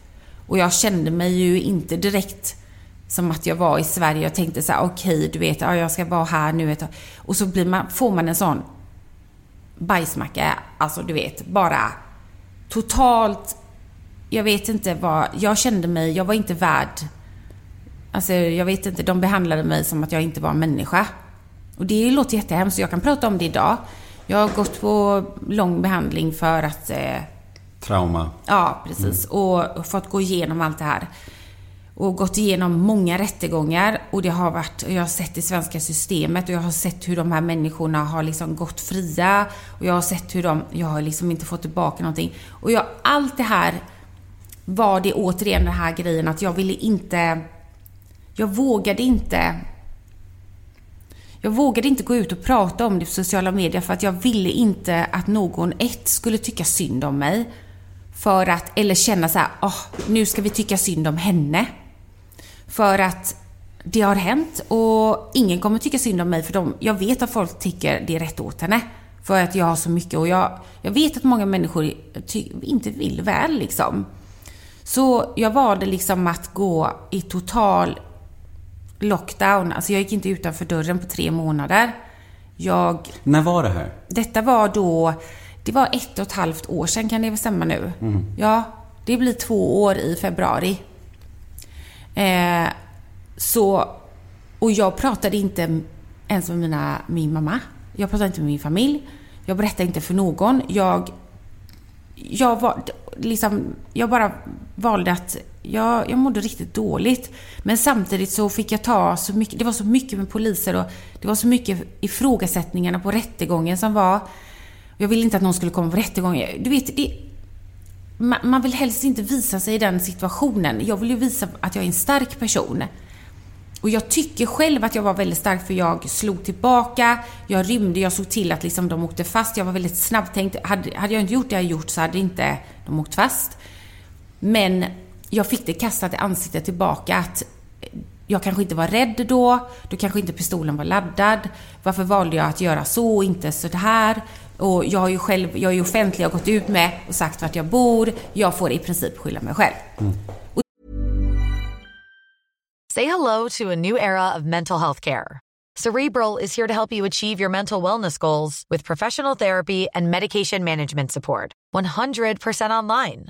Och jag kände mig ju inte direkt som att jag var i Sverige Jag tänkte så här: okej, du vet, ja, jag ska vara här nu ett tag. Och så blir man, får man en sån bajsmacka, alltså du vet, bara totalt, jag vet inte vad, jag kände mig, jag var inte värd Alltså, jag vet inte, de behandlade mig som att jag inte var en människa. Och det låter jättehemskt, jag kan prata om det idag. Jag har gått på lång behandling för att... Eh, Trauma. ja, precis. Och fått gå igenom allt det här. Och gått igenom många rättegångar. Och det har varit, jag har sett det svenska systemet och jag har sett hur de här människorna har liksom gått fria. Och jag har sett hur de, jag har liksom inte fått tillbaka någonting. Och jag, allt det här var det återigen den här grejen att jag ville inte... Jag vågade inte... Jag vågade inte gå ut och prata om det på sociala medier för att jag ville inte att någon, ett, skulle tycka synd om mig. För att, eller känna så här, åh, nu ska vi tycka synd om henne. För att det har hänt och ingen kommer tycka synd om mig för de, jag vet att folk tycker det är rätt åt henne. För att jag har så mycket och jag, jag vet att många människor ty, inte vill väl liksom. Så jag valde liksom att gå i total lockdown. Alltså jag gick inte utanför dörren på tre månader. Jag, När var det här? detta var då, det var ett och ett halvt år sedan kan det väl stämma nu? Ja, det blir två år i februari. Eh, så, och jag pratade inte ens med mina, min mamma. Jag pratade inte med min familj. Jag berättade inte för någon. Jag, jag, var, liksom, jag bara valde att jag, jag mådde riktigt dåligt. Men samtidigt så fick jag ta så mycket, det var så mycket med poliser och det var så mycket ifrågasättningarna på rättegången som var. Jag ville inte att någon skulle komma på rättegången. Du vet, det, man, man vill helst inte visa sig i den situationen. Jag vill ju visa att jag är en stark person. Och jag tycker själv att jag var väldigt stark för jag slog tillbaka, jag rymde, jag såg till att liksom de åkte fast. Jag var väldigt snabbtänkt. Hade, hade jag inte gjort det jag gjort så hade inte de åkt fast. Men jag fick det kastat i ansiktet tillbaka att jag kanske inte var rädd då, då kanske inte pistolen var laddad. Varför valde jag att göra så och inte så här? Och jag har ju själv, jag är ju offentlig, jag har gått ut med och sagt vart jag bor. Jag får i princip skylla mig själv. Say hello to a new era of mental health care. Cerebral is here to help you achieve your mental wellness goals with professional therapy and medication management support. 100% online.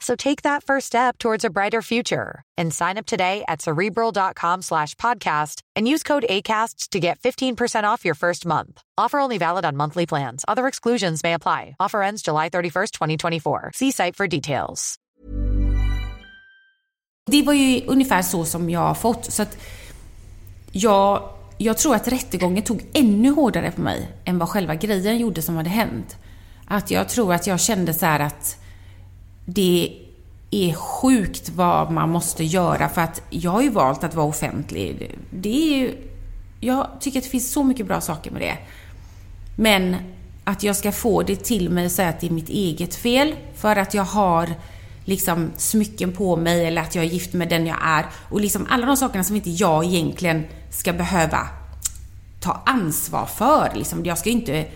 So take that first step towards a brighter future and sign up today at cerebral.com slash podcast and use code ACAST to get 15% off your first month. Offer only valid on monthly plans. Other exclusions may apply. Offer ends July 31st, 2024. See site for details. Det var ju ungefär så som jag har fått. Så att jag, jag tror att rättegången tog ännu hårdare på mig än vad själva grejen gjorde som hade hänt. Att jag tror att jag kände så här att det är sjukt vad man måste göra för att jag har ju valt att vara offentlig. Det är ju, jag tycker att det finns så mycket bra saker med det. Men att jag ska få det till mig och säga att det är mitt eget fel för att jag har liksom smycken på mig eller att jag är gift med den jag är och liksom alla de sakerna som inte jag egentligen ska behöva ta ansvar för. Liksom, jag ska ju inte,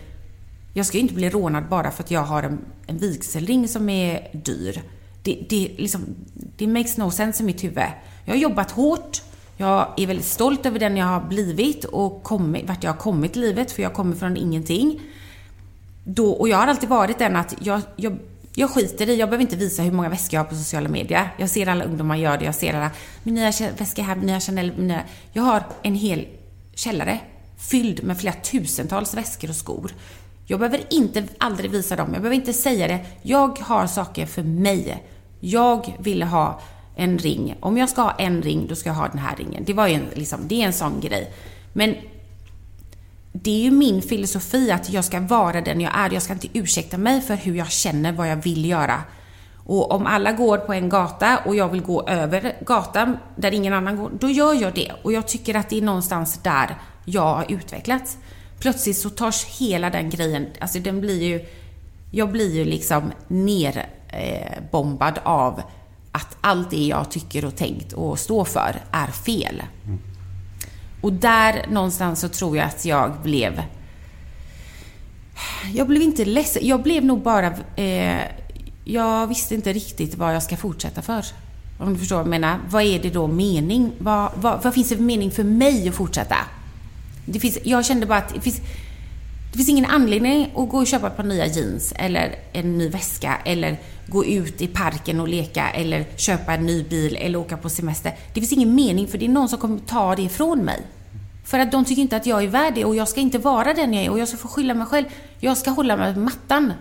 jag ska ju inte bli rånad bara för att jag har en, en vigselring som är dyr. Det, det, liksom, det makes no sense i mitt huvud. Jag har jobbat hårt, jag är väldigt stolt över den jag har blivit och kommit, vart jag har kommit i livet, för jag kommer från ingenting. Då, och jag har alltid varit den att jag, jag, jag skiter i, jag behöver inte visa hur många väskor jag har på sociala medier. Jag ser alla ungdomar göra det, jag ser alla, min nya väska här, min nya Chanel, min nya... Jag har en hel källare fylld med flera tusentals väskor och skor. Jag behöver inte aldrig visa dem, jag behöver inte säga det. Jag har saker för mig. Jag ville ha en ring. Om jag ska ha en ring, då ska jag ha den här ringen. Det var ju en, liksom, det är en sån grej. Men det är ju min filosofi att jag ska vara den jag är. Jag ska inte ursäkta mig för hur jag känner, vad jag vill göra. Och om alla går på en gata och jag vill gå över gatan där ingen annan går, då gör jag det. Och jag tycker att det är någonstans där jag har utvecklats. Plötsligt så tas hela den grejen, alltså den blir ju, jag blir ju liksom nerbombad eh, av att allt det jag tycker och tänkt och står för är fel. Och där någonstans så tror jag att jag blev... Jag blev inte ledsen. Jag blev nog bara... Eh, jag visste inte riktigt vad jag ska fortsätta för. Om du förstår vad jag menar. Vad är det då mening? Vad, vad, vad finns det för mening för mig att fortsätta? Det finns, jag kände bara att det finns, det finns ingen anledning att gå och köpa ett par nya jeans eller en ny väska eller gå ut i parken och leka eller köpa en ny bil eller åka på semester. Det finns ingen mening för det är någon som kommer ta det ifrån mig. För att de tycker inte att jag är värd det och jag ska inte vara den jag är och jag ska få skylla mig själv. Jag ska hålla mig på mattan.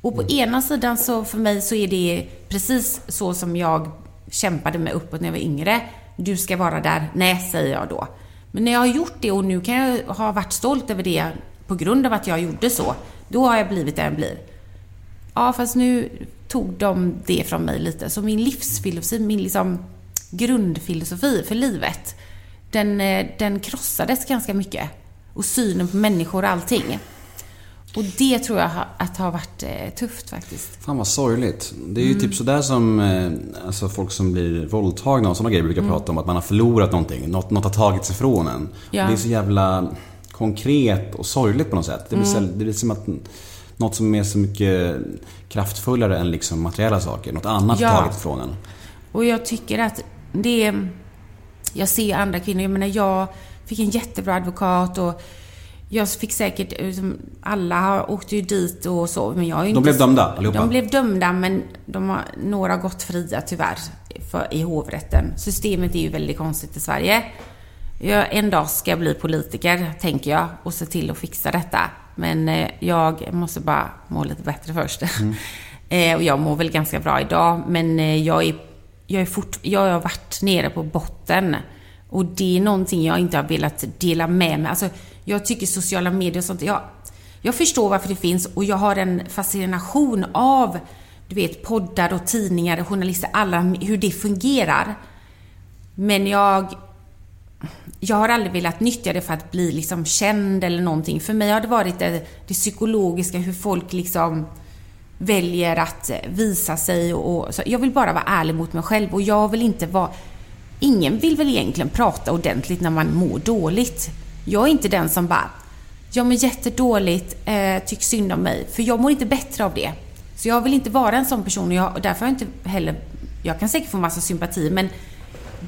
Och på ena sidan så för mig så är det precis så som jag kämpade mig uppåt när jag var yngre. Du ska vara där. Nej, säger jag då. Men när jag har gjort det och nu kan jag ha varit stolt över det på grund av att jag gjorde så. Då har jag blivit där jag blir. Ja, fast nu tog de det från mig lite. Så min livsfilosofi, min liksom grundfilosofi för livet, den, eh, den krossades ganska mycket. Och synen på människor och allting. Och det tror jag att har varit eh, tufft faktiskt. Fan vad sorgligt. Det är ju typ sådär som eh, alltså folk som blir våldtagna och sådana grejer brukar prata om. Att man har förlorat någonting. Något, något har tagits ifrån en. Ja. Det är så jävla konkret och sorgligt på något sätt. Det blir, så, det blir som att något som är så mycket kraftfullare än liksom materiella saker. Något annat Ja. tagits ifrån en. Och jag tycker att det. Jag ser andra kvinnor, jag menar jag fick en jättebra advokat och jag fick säkert, liksom, alla har- åkte ju dit och så, men jag är ju De inte... blev dömda allihopa? De blev dömda, men de har, några har gått fria tyvärr för, i hovrätten. Systemet är ju väldigt konstigt i Sverige. Jag, en dag ska jag bli politiker, tänker jag, och se till att fixa detta. Men eh, jag måste bara må lite bättre först. eh, och jag mår väl ganska bra idag, men eh, jag, är, jag, är fort, jag har varit nere på botten. Och det är någonting jag inte har velat dela med mig. Alltså, jag tycker sociala medier och sånt, jag, jag förstår varför det finns och jag har en fascination av, du vet, poddar och tidningar och journalister, alla, hur det fungerar. Men jag, jag har aldrig velat nyttja det för att bli liksom känd eller någonting. För mig har det varit det, det psykologiska, hur folk liksom väljer att eh, visa sig och, så. Jag vill bara vara ärlig mot mig själv och jag vill inte vara... Ingen vill väl egentligen prata ordentligt när man mår dåligt. Jag är inte den som bara jag mår jättedåligt, eh, tyck synd om mig. För jag mår inte bättre av det. Så jag vill inte vara en sån person och, jag, och därför har jag inte heller... Jag kan säkert få massa sympati men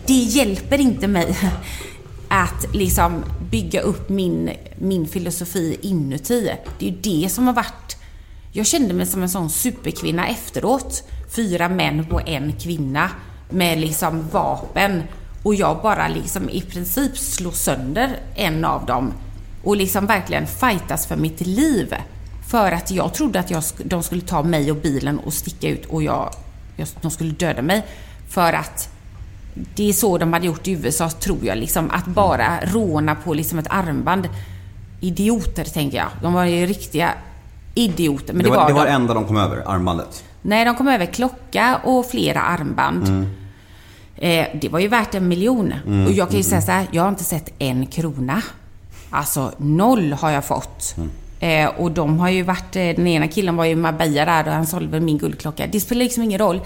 det hjälper inte mig att liksom bygga upp min, min filosofi inuti. Det är ju det som har varit... Jag kände mig som en sån superkvinna efteråt. Fyra män på en kvinna med liksom vapen. Och jag bara liksom i princip slår sönder en av dem. Och liksom verkligen fightas för mitt liv. För att jag trodde att jag, de skulle ta mig och bilen och sticka ut och jag, jag, de skulle döda mig. För att det är så de hade gjort i USA, tror jag. Liksom, att bara råna på liksom ett armband. Idioter, tänker jag. De var ju riktiga idioter. Men Det var det, var de. det enda de kom över, armbandet. Nej, de kom över klocka och flera armband. Eh, det var ju värt en miljon. och jag kan ju säga så här, jag har inte sett en krona. Alltså noll har jag fått. Eh, och de har ju varit, eh, den ena killen var ju i Marbella där och han sålde väl min guldklocka. Det spelar liksom ingen roll.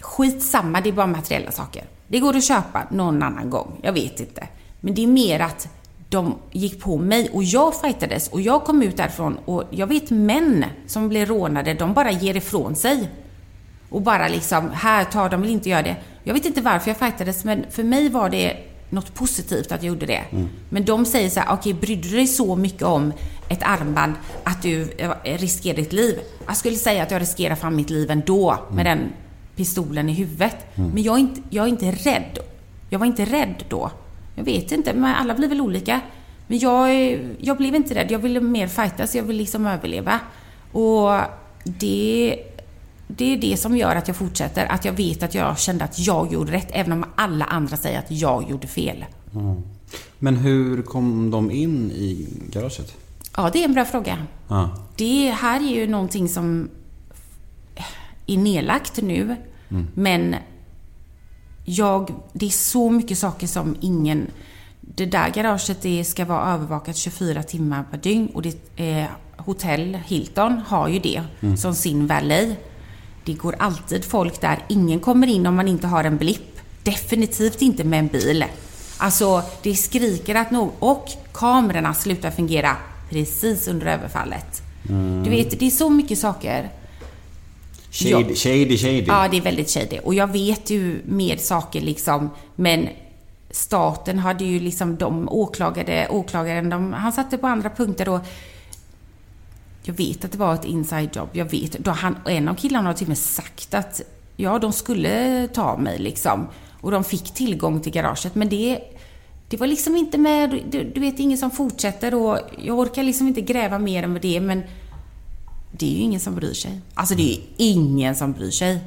Skitsamma, det är bara materiella saker. Det går att köpa någon annan gång, jag vet inte. Men det är mer att de gick på mig och jag fightades och jag kom ut därifrån och jag vet män som blir rånade, de bara ger ifrån sig. Och bara liksom, här tar de vill inte göra det. Jag vet inte varför jag fightades men för mig var det något positivt att jag gjorde det. Men de säger så här, okej brydde du dig så mycket om ett armband att du eh, riskerar ditt liv? Jag skulle säga att jag riskerar fan mitt liv ändå med den pistolen i huvudet. Men jag är, inte, jag är inte rädd. Jag var inte rädd då. Jag vet inte, men alla blir väl olika. Men jag, jag blev inte rädd. Jag ville mer fightas, jag ville liksom överleva. Och det, det är det som gör att jag fortsätter. Att jag vet att jag kände att jag gjorde rätt, även om alla andra säger att jag gjorde fel. Men hur kom de in i garaget? Ja, det är en bra fråga. Ja. Det här är ju någonting som är nedlagt nu. Men jag, det är så mycket saker som ingen... Det där garaget det ska vara övervakat 24 timmar per dygn och det, eh, hotell Hilton har ju det som sin valet. Det går alltid folk där. Ingen kommer in om man inte har en blipp. Definitivt inte med en bil. Alltså, det skriker att nog... Och kamerorna slutar fungera precis under överfallet. Du vet, det är så mycket saker. Shady, Ja. shady, shady. Ja, det är väldigt shady. Och jag vet ju mer saker liksom, men staten hade ju liksom de åklagade, åklagaren, de, han satte på andra punkter och jag vet att det var ett inside job. Jag vet, då han, en av killarna har till och med sagt att ja, de skulle ta mig liksom. Och de fick tillgång till garaget, men det det var liksom inte med, du, du vet, ingen som fortsätter och jag orkar liksom inte gräva mer än det, men det är ju ingen som bryr sig. Alltså det är ju ingen som bryr sig.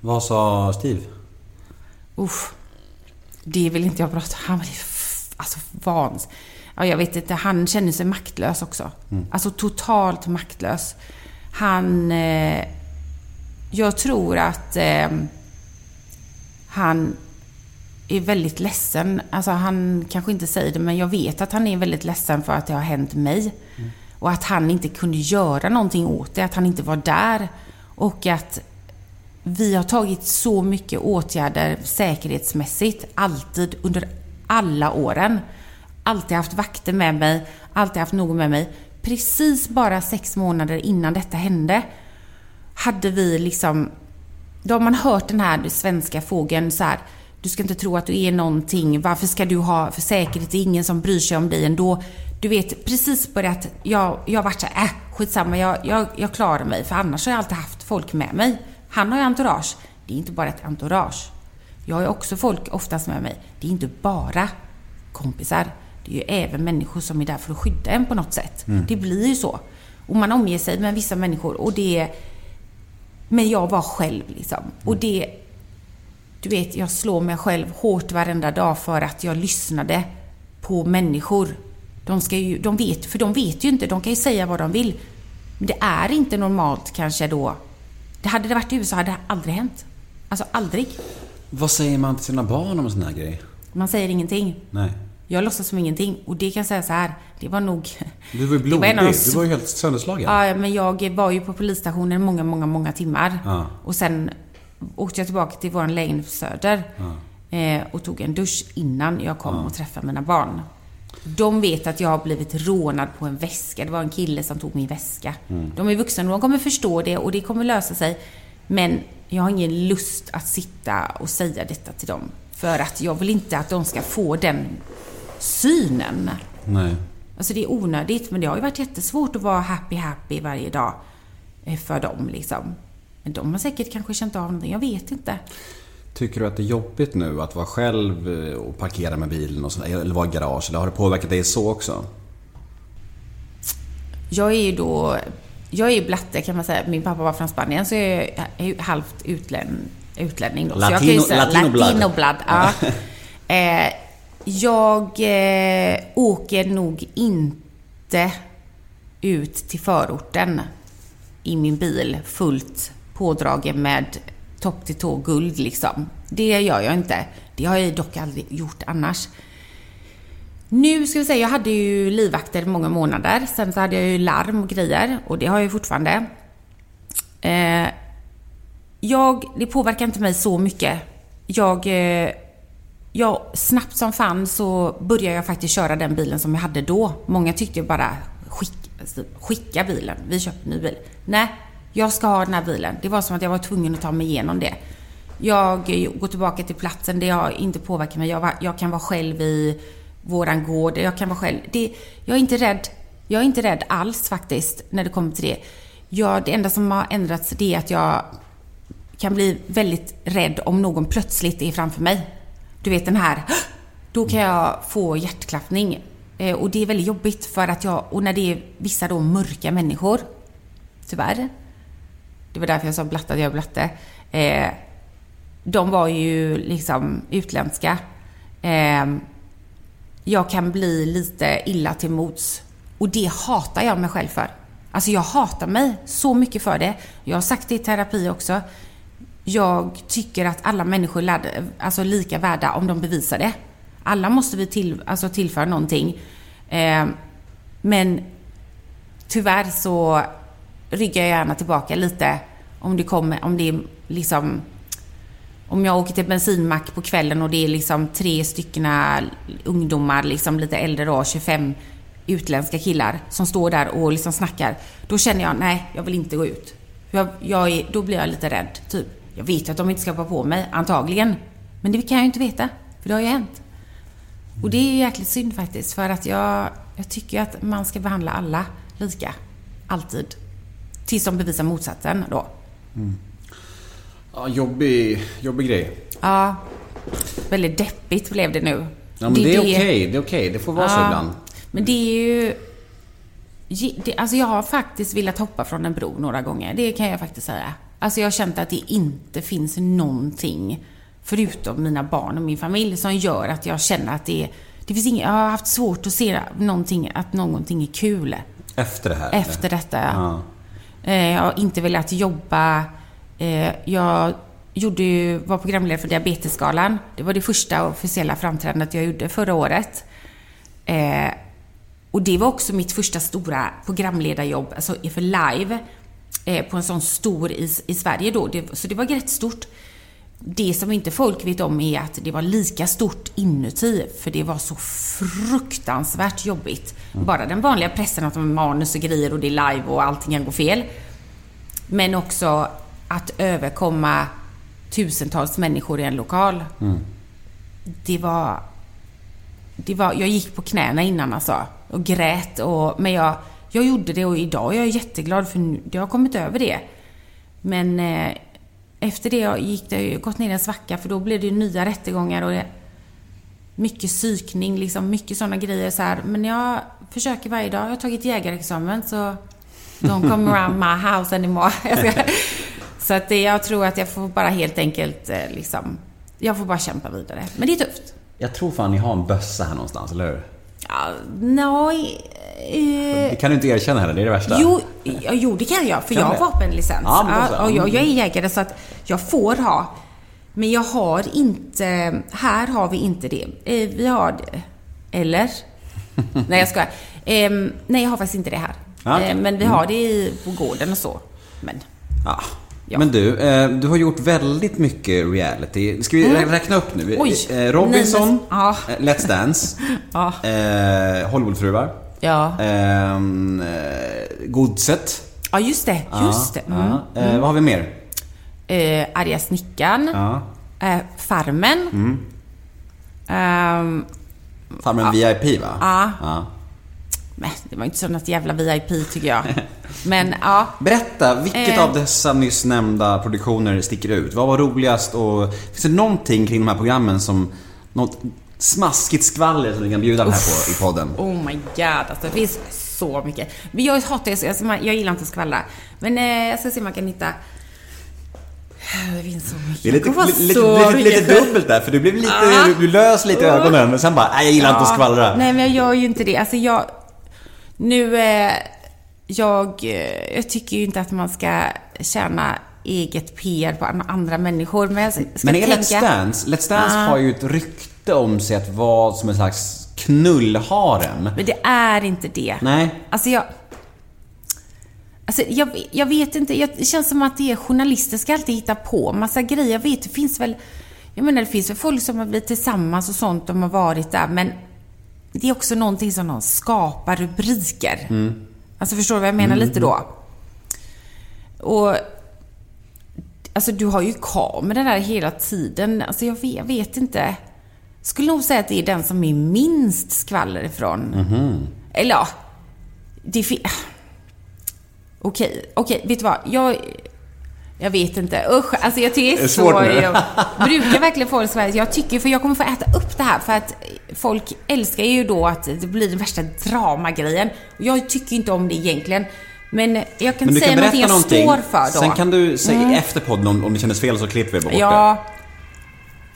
Vad sa Steve? Uff. Det vill inte jag prata om. Han f- alltså vans. Ja, jag vet inte. Han känner sig maktlös också. Alltså totalt maktlös. Han... Eh, jag tror att eh, han är väldigt ledsen. Alltså han kanske inte säger det, men jag vet att han är väldigt ledsen för att det har hänt mig. Och att han inte kunde göra någonting åt det, att han inte var där. Och att vi har tagit så mycket åtgärder säkerhetsmässigt, alltid, under alla åren. Alltid haft vakter med mig, alltid haft någon med mig. Precis bara sex månader innan detta hände hade vi liksom... Då har man hört den här svenska fågeln så här. Du ska inte tro att du är någonting. Varför ska du ha för säkerhet? Det är ingen som bryr sig om dig ändå. Du vet, precis börjat... Jag, jag har varit så här, äh, skitsamma, jag, jag, jag klarar mig. För annars har jag alltid haft folk med mig. Han har ju entourage. Det är inte bara ett entourage. Jag har ju också folk oftast med mig. Det är inte bara kompisar. Det är ju även människor som är där för att skydda en på något sätt. Det blir ju så. Och man omger sig med vissa människor och det... Men jag var själv liksom. Och det... Du vet, jag slår mig själv hårt varenda dag för att jag lyssnade på människor. De ska ju, de vet, för de vet ju inte, de kan ju säga vad de vill. Men det är inte normalt kanske då. Det hade det varit i USA hade det aldrig hänt. Alltså aldrig. Vad säger man till sina barn om en sån här grej? Man säger ingenting. Nej. Jag låtsas som ingenting. Och det kan jag säga så här, det var nog... Du var ju det blodig. en av Du var ju helt sönderslagen. Ja, men jag var ju på polisstationen många, många, många timmar. Ja. Och sen åkte jag tillbaka till vår lägenhet på Söder. Eh, och tog en dusch innan jag kom och träffade mina barn. De vet att jag har blivit rånad på en väska. Det var en kille som tog min väska. De är vuxna och de kommer förstå det och det kommer lösa sig. Men jag har ingen lust att sitta och säga detta till dem. För att jag vill inte att de ska få den synen. Nej. Alltså det är onödigt, men det har ju varit jättesvårt att vara happy happy varje dag eh, för dem liksom. Men de har säkert kanske känt av någonting, jag vet inte. Tycker du att det är jobbigt nu att vara själv eh, och parkera med bilen och sådär, eller vara i garage? Eller har det påverkat dig så också? Jag är ju då, jag är ju blatte kan man säga. Min pappa var från Spanien så jag är ju halvt utlän, utlänning då. så jag kan ju Latino- säga, latinoblad. latinoblad. Ja jag eh, åker nog inte ut till förorten i min bil fullt pådragen med topp till tå guld liksom. Det gör jag inte. Det har jag dock aldrig gjort annars. Nu ska vi säga, jag hade ju livvakter många månader. Sen så hade jag ju larm och grejer och det har jag ju fortfarande. Eh, jag, det påverkar inte mig så mycket. Jag, eh, Ja, snabbt som fan så började jag faktiskt köra den bilen som jag hade då. Många tyckte ju bara skick, alltså, skicka bilen, vi köper en ny bil. Nej, jag ska ha den här bilen. Det var som att jag var tvungen att ta mig igenom det. Jag går tillbaka till platsen, det har inte påverkat mig. Jag, var, jag kan vara själv i våran gård, jag kan vara själv. Det, jag är inte rädd. Jag är inte rädd alls faktiskt, när det kommer till det. Jag, det enda som har ändrats det är att jag kan bli väldigt rädd om någon plötsligt är framför mig. Du vet den här, då kan jag få hjärtklappning. Eh, och det är väldigt jobbigt för att jag, och när det är vissa då mörka människor, tyvärr. Det var därför jag sa blatte, att jag är blatte. Eh, de var ju liksom utländska. Eh, jag kan bli lite illa till mods. Och det hatar jag mig själv för. Alltså jag hatar mig så mycket för det. Jag har sagt det i terapi också. Jag tycker att alla människor är alltså lika värda om de bevisar det. Alla måste vi till, alltså tillföra någonting. Eh, men tyvärr så ryggar jag gärna tillbaka lite om det kommer, om det är liksom om jag åker till bensinmack på kvällen och det är liksom tre stycken ungdomar, liksom lite äldre då, 25 utländska killar som står där och liksom snackar. Då känner jag, nej, jag vill inte gå ut. Jag, jag är, då blir jag lite rädd, typ. Jag vet ju att de inte ska vara på mig, antagligen. Men det kan jag ju inte veta, för det har ju hänt. Och det är jäkligt synd faktiskt, för att jag, jag tycker att man ska behandla alla lika. Alltid. Tills de bevisar motsatsen då. Ja, jobbig, jobbig grej. Ja. Väldigt deppigt blev det nu. Ja, men det, är okej. Det är okej. Det får vara så Ja. ibland. Men det är ju... Det, alltså jag har faktiskt velat hoppa från en bro några gånger. Det kan jag faktiskt säga. Alltså jag har känt att det inte finns någonting, förutom mina barn och min familj, som gör att jag känner att det är... Det finns inget, jag har haft svårt att se någonting, att någonting är kul Efter det här? efter detta. Ja. Eh, Jag har inte velat jobba. Eh, Jag gjorde var programledare för Diabetesgalan. Det var det första officiella framträdandet jag gjorde förra året. Eh, Och det var också mitt första stora programledarjobb, alltså för live, eh, på en sån stor i, i Sverige då. Det, så det var rätt stort. Det som inte folk vet om är att det var lika stort inuti, för det var så fruktansvärt jobbigt. Bara den vanliga pressen, att de manus och grejer och det är live och allting kan gå fel. Men också att överkomma tusentals människor i en lokal. Det var... Det var, jag gick på knäna innan alltså och grät. Och, men jag, jag gjorde det och idag är jag jätteglad för nu, jag har kommit över det. Men eh, efter det gick det gått ner en svacka för då blev det ju nya rättegångar och det, mycket psykning, liksom mycket sådana grejer så här. Men jag försöker varje dag. Jag har tagit jägarexamen så don't come around my house anymore. Så att det, jag tror att jag får bara helt enkelt eh, liksom, jag får bara kämpa vidare. Men det är tufft. Jag tror fan ni har en bössa här någonstans, eller hur? Ja, nej, Det kan du inte erkänna heller, det är det värsta. Jo, ja, jo, det kan jag. För Kan jag har det? vapenlicens. Ja. Ja, och jag, jag är jägare så att jag får ha. Men jag har inte... Här har vi inte det. Eh, Vi har det. Eller? nej, jag ska. Ehm, nej, jag har faktiskt inte det här. Ja. Eh, men vi har det i, på gården och så. Men... Ja. Ja. Men du, eh, du har gjort väldigt mycket reality. Ska vi rä- räkna upp nu? Mm. Oj. Eh, Robinson, Nej, men- ja. eh, Let's Dance, Ja. eh, Hollywoodfruar, Ja. ehm, eh, Godset. Ja, just det. Just det. Mm. Ja. Eh, Vad har vi mer? Eh, Arga snickaren. Ja. Eh, farmen. Mm. Ehm, Farmen VIP va? Ja. ja. men det var inte så något jävla VIP tycker jag. Men ja. Berätta, vilket Eh. av dessa nyss nämnda produktioner sticker ut? Vad var roligast och finns det någonting kring de här programmen som något smaskigt skvaller som ni kan bjuda här på i podden? Oh my god, alltså det finns så mycket. Men jag hatar man- jag gillar inte att skvallra. Men eh, jag ska se om jag kan hitta... Det finns så mycket. Det är lite, Jag få lite, så lite, dubbelt där, för du blev lite, Ah. du, du lös lite i ögonen, men sen bara, nej jag gillar inte att skvallra. Nej, men jag gör ju inte det. Alltså jag... Nu... Eh, jag, eh, jag tycker ju inte att man ska tjäna eget PR på an- andra människor. Men jag ska Men är tänka... Let's Dance, Let's Dance Ah. har ju ett rykte om sig att vara som en slags knullharem. Men det är inte det. Nej. Alltså jag... Alltså jag, jag vet inte, jag, det känns som att det är journalister ska alltid hitta på massa grejer. Jag vet, det finns väl... Jag menar, det finns väl folk som har blivit tillsammans och sånt, de har varit där, men det är också någonting som de skapar rubriker. Alltså förstår du vad jag menar lite då? Och... Alltså du har ju kameror där hela tiden. Alltså jag vet, jag vet inte. Skulle nog säga att det är den som är minst skvaller ifrån. Eller ja, det fi- Okej, okej, vet du vad? Jag, jag vet inte. Usch, alltså jag tycker det är, Det så... Jag brukar verkligen folk svara. Jag tycker, för jag kommer få äta upp det här för att folk älskar ju då att det blir den värsta dramagrejen. Och jag tycker inte om det egentligen. Men jag kan Men säga kan någonting jag någonting. står för då. Sen kan du säga efter podden om, om det kändes fel så klipper vi bort det. Ja.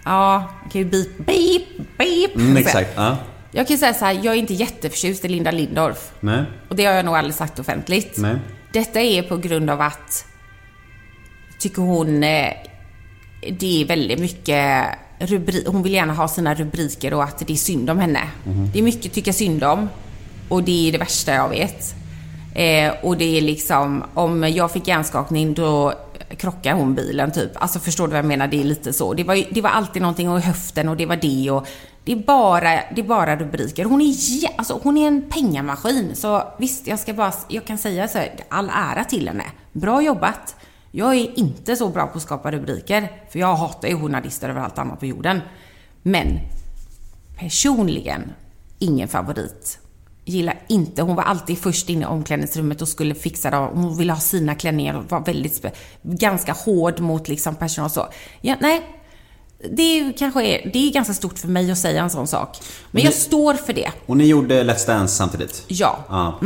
Ja, jag kan ju beep, beep, beep. Mm, exakt. Ja. Jag kan säga så här, jag är inte jätteförtjust i Linda Lindorff. Nej. Och det har jag nog aldrig sagt offentligt. Nej. Detta är på grund av att, tycker hon, eh, det är väldigt mycket rubri- hon vill gärna ha sina rubriker och att det är synd om henne. Det är mycket tycka synd om. Och det är det värsta jag vet. Eh, och det är liksom, om jag fick hjärnskakning då krockar hon bilen typ. Alltså förstår du vad jag menar? Det är lite så. Det var, det var alltid någonting och i höften och det var det och det är bara, det är bara rubriker. Hon är, alltså, hon är en pengamaskin. Så visst, jag ska bara, jag kan säga så här, all ära till henne. Bra jobbat. Jag är inte så bra på att skapa rubriker. För jag hatar ju journalister över allt annat på jorden. Men personligen, ingen favorit. Gillar inte, hon var alltid först inne i omklädningsrummet och skulle fixa det. Hon ville ha sina klänningar och var väldigt, ganska hård mot liksom personal så. Ja, nej, det är kanske är, det är ganska stort för mig att säga en sån sak. Men jag står för det. Och ni gjorde Let's Dance samtidigt? Ja. Ja.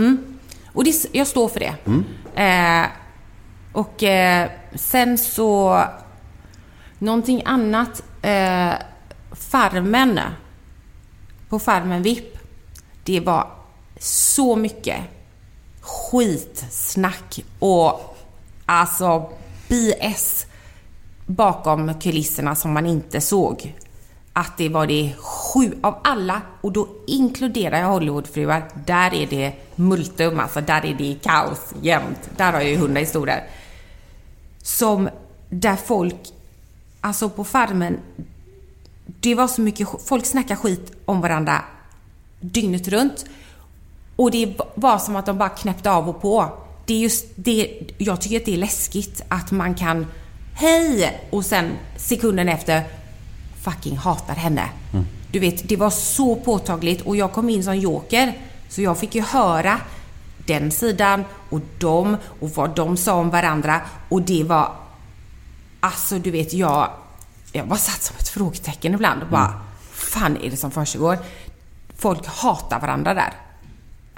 Och det, jag står för det. Eh, och eh, sen så... Någonting annat. Eh, farmen. På Farmen VIP. Det var så mycket skitsnack och alltså BS bakom kulisserna som man inte såg. Att det var det sju av alla, och då inkluderar jag Hollywoodfruar, där är det multum, alltså där är det kaos jämt. Där har jag ju hundra historier. Som, där folk, alltså på Farmen, det var så mycket, folk snackar skit om varandra dygnet runt. Och det var som att de bara knäppte av och på. Det är just det, jag tycker att det är läskigt att man kan Hej! Och sen sekunden efter fucking hatar henne. Du vet, det var så påtagligt och jag kom in som joker. Så jag fick ju höra den sidan och dem och vad de sa om varandra och det var Alltså du vet, jag, jag bara satt som ett frågetecken ibland och bara, fan är det som försiggår? Folk hatar varandra där.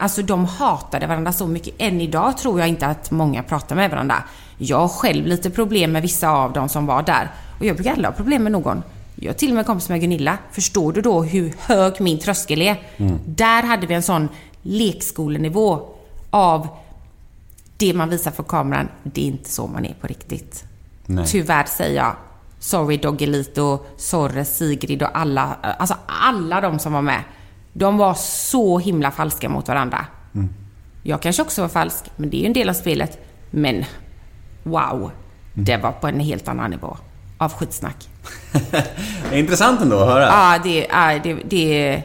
Alltså de hatade varandra så mycket. Än idag tror jag inte att många pratar med varandra. Jag har själv lite problem med vissa av dem som var där. Och jag brukar aldrig ha problem med någon. Jag är till och med kompis med Gunilla. Förstår du då hur hög min tröskel är? Där hade vi en sån lekskolenivå av det man visar för kameran, det är inte så man är på riktigt. Nej. Tyvärr säger jag. Sorry Doggelito, Sorre, Sigrid och alla, alltså alla de som var med. De var så himla falska mot varandra. Jag kanske också var falsk, men det är ju en del av spelet. Men wow, det var på en helt annan nivå av skitsnack. Det är intressant ändå att höra. Ja, det, ja, det, det...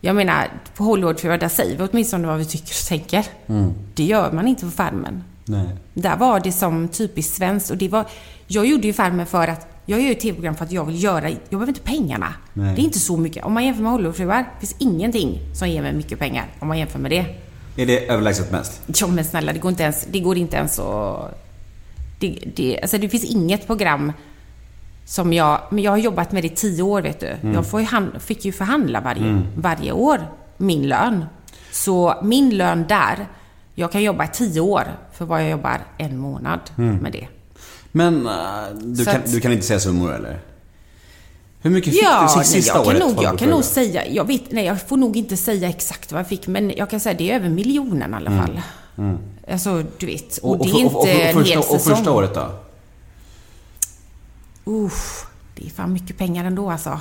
Jag menar, på Hollywood, för där säger vi åtminstone vad vi tycker och tänker. Det gör man inte på Farmen. Nej. Där var det som typiskt svenskt och det var... Jag gjorde ju Farmen för att... Jag gör ju tv-program för att jag vill göra... Jag behöver inte pengarna. Nej. Det är inte så mycket. Om man jämför med Hollywoodfruar, finns ingenting som ger mig mycket pengar. Om man jämför med det. Är det överlägset mest? Ja men snälla, det går inte ens, det går inte ens att... Det, det, alltså det finns inget program som jag... Men jag har jobbat med det i tio år, vet du. Jag får ju han, fick ju förhandla varje, varje år min lön. Så min lön där, jag kan jobba i tio år för vad jag jobbar en månad med det. Men eh, du, kan, att- du kan inte säga summor eller? Hur mycket fick Ja, du nej, sista jag kan, året? nog, på jag kan nog säga, jag vet, nej jag får nog inte säga exakt vad jag fick, men jag kan säga det är över miljonen i alla fall. Alltså, du vet. Och, det är inte och, och, en första, hel och säsong. första året då? Uff, det är fan mycket pengar ändå alltså.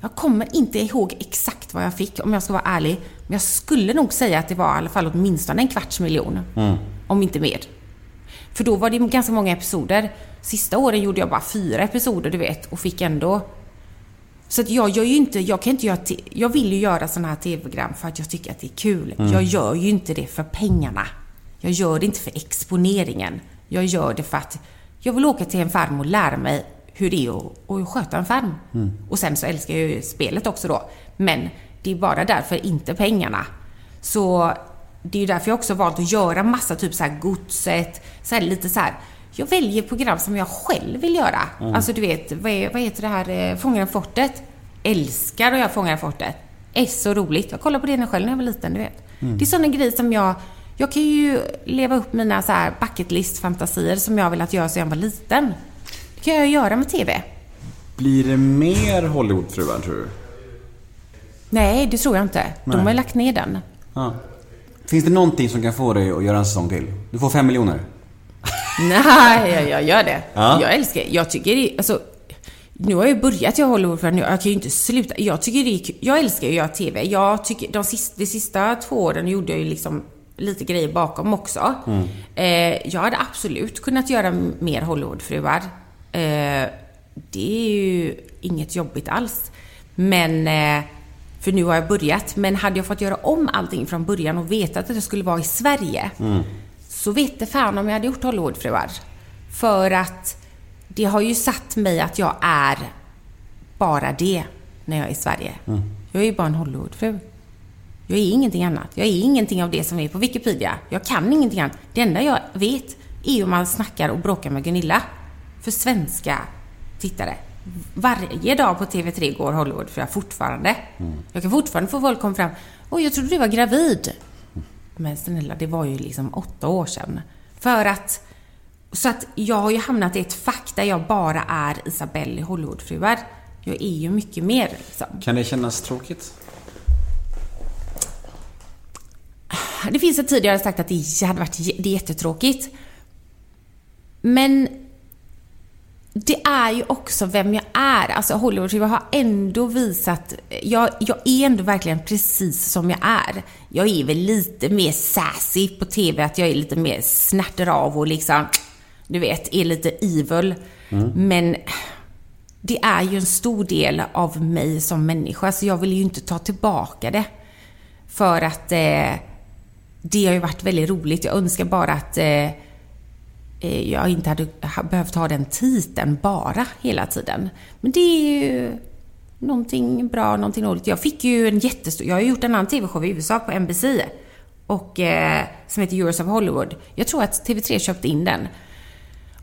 Jag kommer inte ihåg exakt vad jag fick om jag ska vara ärlig. Men jag skulle nog säga att det var i alla fall åtminstone en kvarts miljon. Om inte mer. För då var det ganska många episoder. Sista åren gjorde jag bara fyra episoder, du vet, och fick ändå... Så att jag gör ju inte, jag kan inte göra, jag vill ju göra sådana här tv-program för att jag tycker att det är kul. Jag gör ju inte det för pengarna. Jag gör det inte för exponeringen. Jag gör det för att jag vill åka till en farm och lära mig hur det är att, att sköta en farm. Och sen så älskar jag ju spelet också då. Men det är bara därför, inte pengarna. Så det är ju därför jag också valt att göra massa typ så här godset, så här lite så här. Jag väljer program som jag själv vill göra. Alltså du vet, vad, är, vad heter det här, eh, Fångarna på fortet? Älskar att göra Fångarna på fortet. Är så roligt. Jag kollade på det när själv när jag var liten, du vet. Det är sådana grejer som jag... Jag kan ju leva upp mina så här bucket list-fantasier som jag velat göra sedan jag var liten. Det kan jag göra med TV. Blir det mer Hollywoodfruar tror du? Nej, det tror jag inte. De Nej. har ju lagt ner den. Ja. Finns det någonting som kan få dig att göra en säsong till? Du får fem miljoner. Nej, jag, jag gör det. Ja. Jag älskar Jag tycker det alltså, Nu har jag börjat göra Hollywood för nu. Jag kan ju inte sluta. Jag tycker det är. Jag älskar ju att göra TV. Jag tycker, de sista, de sista två åren gjorde jag ju liksom lite grejer bakom också. Eh, jag hade absolut kunnat göra mer Hollywoodfruar. Eh, det är ju inget jobbigt alls. Men, eh, för nu har jag börjat. Men hade jag fått göra om allting från början och vetat att jag skulle vara i Sverige. Så vet det fan om jag hade gjort Hollywoodfruar. För att det har ju satt mig att jag är bara det när jag är i Sverige. Jag är ju bara en Hollywoodfru. Jag är ingenting annat. Jag är ingenting av det som är på Wikipedia. Jag kan ingenting annat. Det enda jag vet är om man snackar och bråkar med Gunilla. För svenska tittare. Varje dag på TV3 går Hollywood för jag fortfarande. Jag kan fortfarande få folk komma fram. Oj, jag trodde du var gravid. Men snälla, det var ju liksom åtta år sedan. För att... Så att jag har ju hamnat i ett fack där jag bara är Isabelle i Hollywoodfruar. Jag är ju mycket mer liksom. Kan det kännas tråkigt? Det finns en tid jag hade sagt att det hade varit det är jättetråkigt. Men det är ju också vem jag är. Alltså Hollywood har ändå visat... Jag, jag är ändå verkligen precis som jag är. Jag är väl lite mer sassy på TV, att jag är lite mer snärter av och liksom... Du vet, är lite evil. Men det är ju en stor del av mig som människa, så jag vill ju inte ta tillbaka det. För att eh, det har ju varit väldigt roligt. Jag önskar bara att eh, Eh, jag inte hade behövt ha den titeln bara hela tiden. Men det är ju någonting bra, någonting roligt. Jag fick ju en jättestor... Jag har ju gjort en annan TV-show i USA på NBC. Och, eh, som heter Euros of Hollywood. Jag tror att TV3 köpte in den.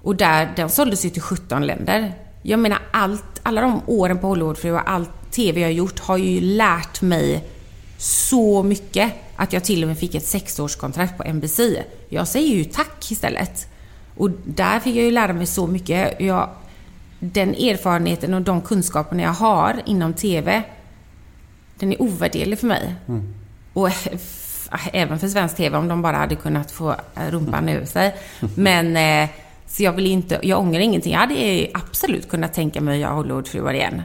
Och där, den såldes ju till 17 länder. Jag menar, allt, alla de åren på Hollywoodfruar, allt TV jag har gjort har ju lärt mig så mycket att jag till och med fick ett sexårskontrakt på NBC. Jag säger ju tack istället. Och där fick jag ju lära mig så mycket. Jag, den erfarenheten och de kunskaperna jag har inom TV, den är ovärderlig för mig. Och f- även för svensk TV om de bara hade kunnat få rumpan ur sig. Men, eh, så jag vill inte, jag ångrar ingenting. Jag hade absolut kunnat tänka mig att göra Hollywoodfruar igen.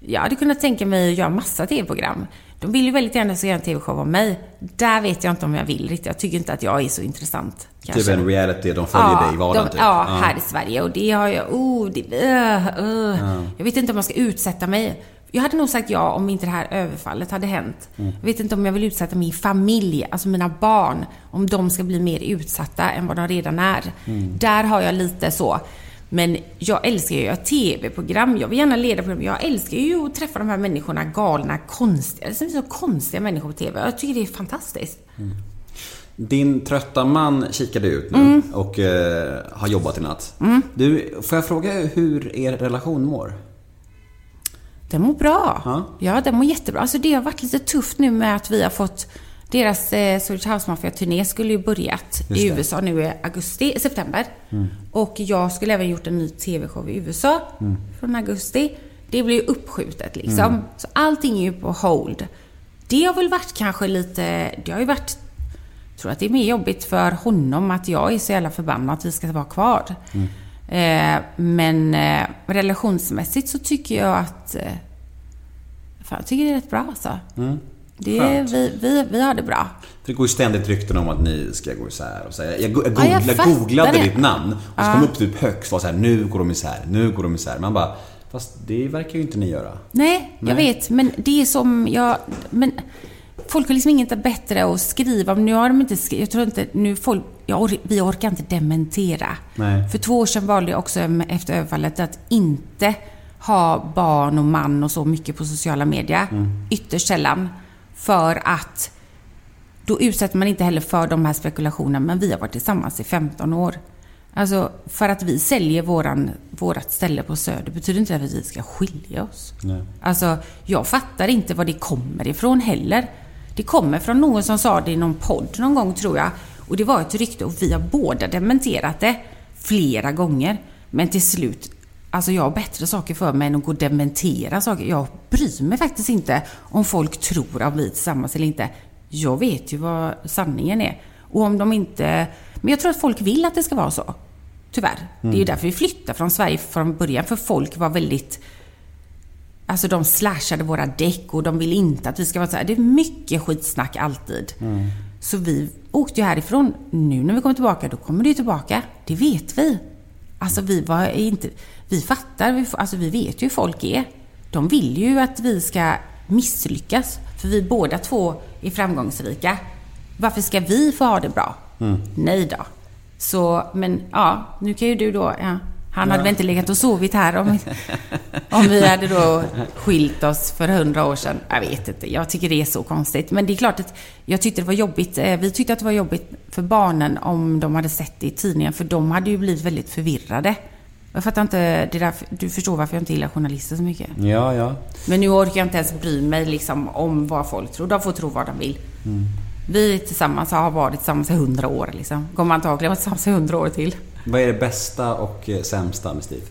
Jag hade kunnat tänka mig att göra massa TV-program. De vill ju väldigt gärna göra en TV-show om mig. Där vet jag inte om jag vill riktigt. Jag tycker inte att jag är så intressant. Typ kanske. en reality, de följer dig i vardagen de, typ. ja, här i Sverige. Och det har jag... Oh, det, uh, uh. Jag vet inte om jag ska utsätta mig. Jag hade nog sagt ja om inte det här överfallet hade hänt. Mm. Jag vet inte om jag vill utsätta min familj, alltså mina barn, om de ska bli mer utsatta än vad de redan är. Mm. Där har jag lite så. Men jag älskar ju att göra TV-program. Jag vill gärna leda program. Jag älskar ju att träffa de här människorna, galna, konstiga. Det är så konstiga människor på TV. Jag tycker det är fantastiskt. Din trötta man kikade ut nu Mm. och eh, har jobbat i natt. Du, får jag fråga hur er relation mår? Den mår bra. Ja. Ja, den mår jättebra. Alltså det har varit lite tufft nu med att vi har fått deras eh, Swedish House Mafia-turné skulle ju börjat i. USA nu i augusti, september. Och jag skulle även gjort en ny TV-show i USA från augusti. Det blev ju uppskjutet liksom. Så allting är ju på hold. Det har väl varit kanske lite, det har ju varit jag tror att det är mer jobbigt för honom att jag är så jävla förbannad att vi ska vara kvar. Eh, men eh, relationsmässigt så tycker jag att... Eh, fan, jag tycker det är rätt bra alltså. Det, Skönt. vi, vi, vi har det bra. För det går ju ständigt rykten om att ni ska gå isär och så här. Jag, go- jag, Ja, jag googla, googlade ditt namn och så kom upp typ högst var så här, nu går de isär, nu går de isär. Man bara, fast det verkar ju inte ni göra. Nej, jag Nej. vet. Men det är som jag... Men folk har liksom inget bättre att skriva om. Nu har de inte skrivit... Jag tror inte... Nu folk, jag or, vi orkar inte dementera. Nej. För två år sedan valde jag också efter överfallet att inte ha barn och man och så mycket på sociala medier. Ytterst sällan. För att då utsätter man inte heller för de här spekulationerna. Men vi har varit tillsammans i 15 år. Alltså, för att vi säljer våran, vårat ställe på Söder betyder inte det att vi ska skilja oss. Nej. Alltså, jag fattar inte var det kommer ifrån heller. Det kommer från någon som sa det i någon podd någon gång, tror jag. Och det var ett rykte och vi har båda dementerat det flera gånger. Men till slut, alltså jag har bättre saker för mig än att gå och dementera saker. Jag bryr mig faktiskt inte om folk tror att vi är tillsammans eller inte. Jag vet ju vad sanningen är. Och om de inte... Men jag tror att folk vill att det ska vara så. Tyvärr. Det är ju därför vi flyttade från Sverige från början. För folk var väldigt... Alltså de slashade våra däck och de vill inte att vi ska vara så här. Det är mycket skitsnack alltid. Så vi åkte ju härifrån. Nu när vi kommer tillbaka, då kommer det ju tillbaka. Det vet vi. Alltså vi var inte... Vi fattar, vi, alltså vi vet ju hur folk är. De vill ju att vi ska misslyckas. För vi båda två är framgångsrika. Varför ska vi få ha det bra? Nej då. Så, men ja, nu kan ju du då... Ja, han hade väl inte legat och sovit här om, om vi hade då skilt oss för hundra år sedan. Jag vet inte, jag tycker det är så konstigt. Men det är klart att jag tyckte det var jobbigt. eh, Vi tyckte att det var jobbigt för barnen om de hade sett det i tidningen. För de hade ju blivit väldigt förvirrade. Jag fattar inte, det där, du förstår varför jag inte gillar journalister så mycket. Ja, ja. Men nu orkar jag inte ens bry mig liksom om vad folk tror. De får tro vad de vill. Vi tillsammans har varit tillsammans i hundra år liksom. Kommer antagligen vara tillsammans i hundra år till. Vad är det bästa och eh, sämsta med Steve?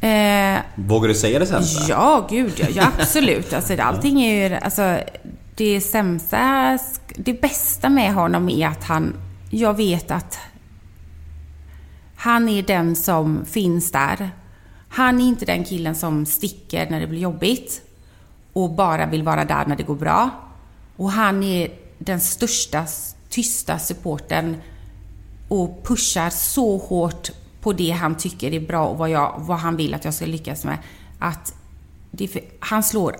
Eh, Vågar du säga det sämsta? ja, gud ja absolut. Alltså, allting är ju... Alltså, det sämsta... Det bästa med honom är att han... Jag vet att han är den som finns där. Han är inte den killen som sticker när det blir jobbigt och bara vill vara där när det går bra. Och han är den största, tysta supporten och pushar så hårt på det han tycker är bra och vad, jag, vad han vill att jag ska lyckas med. Att det, för- han slår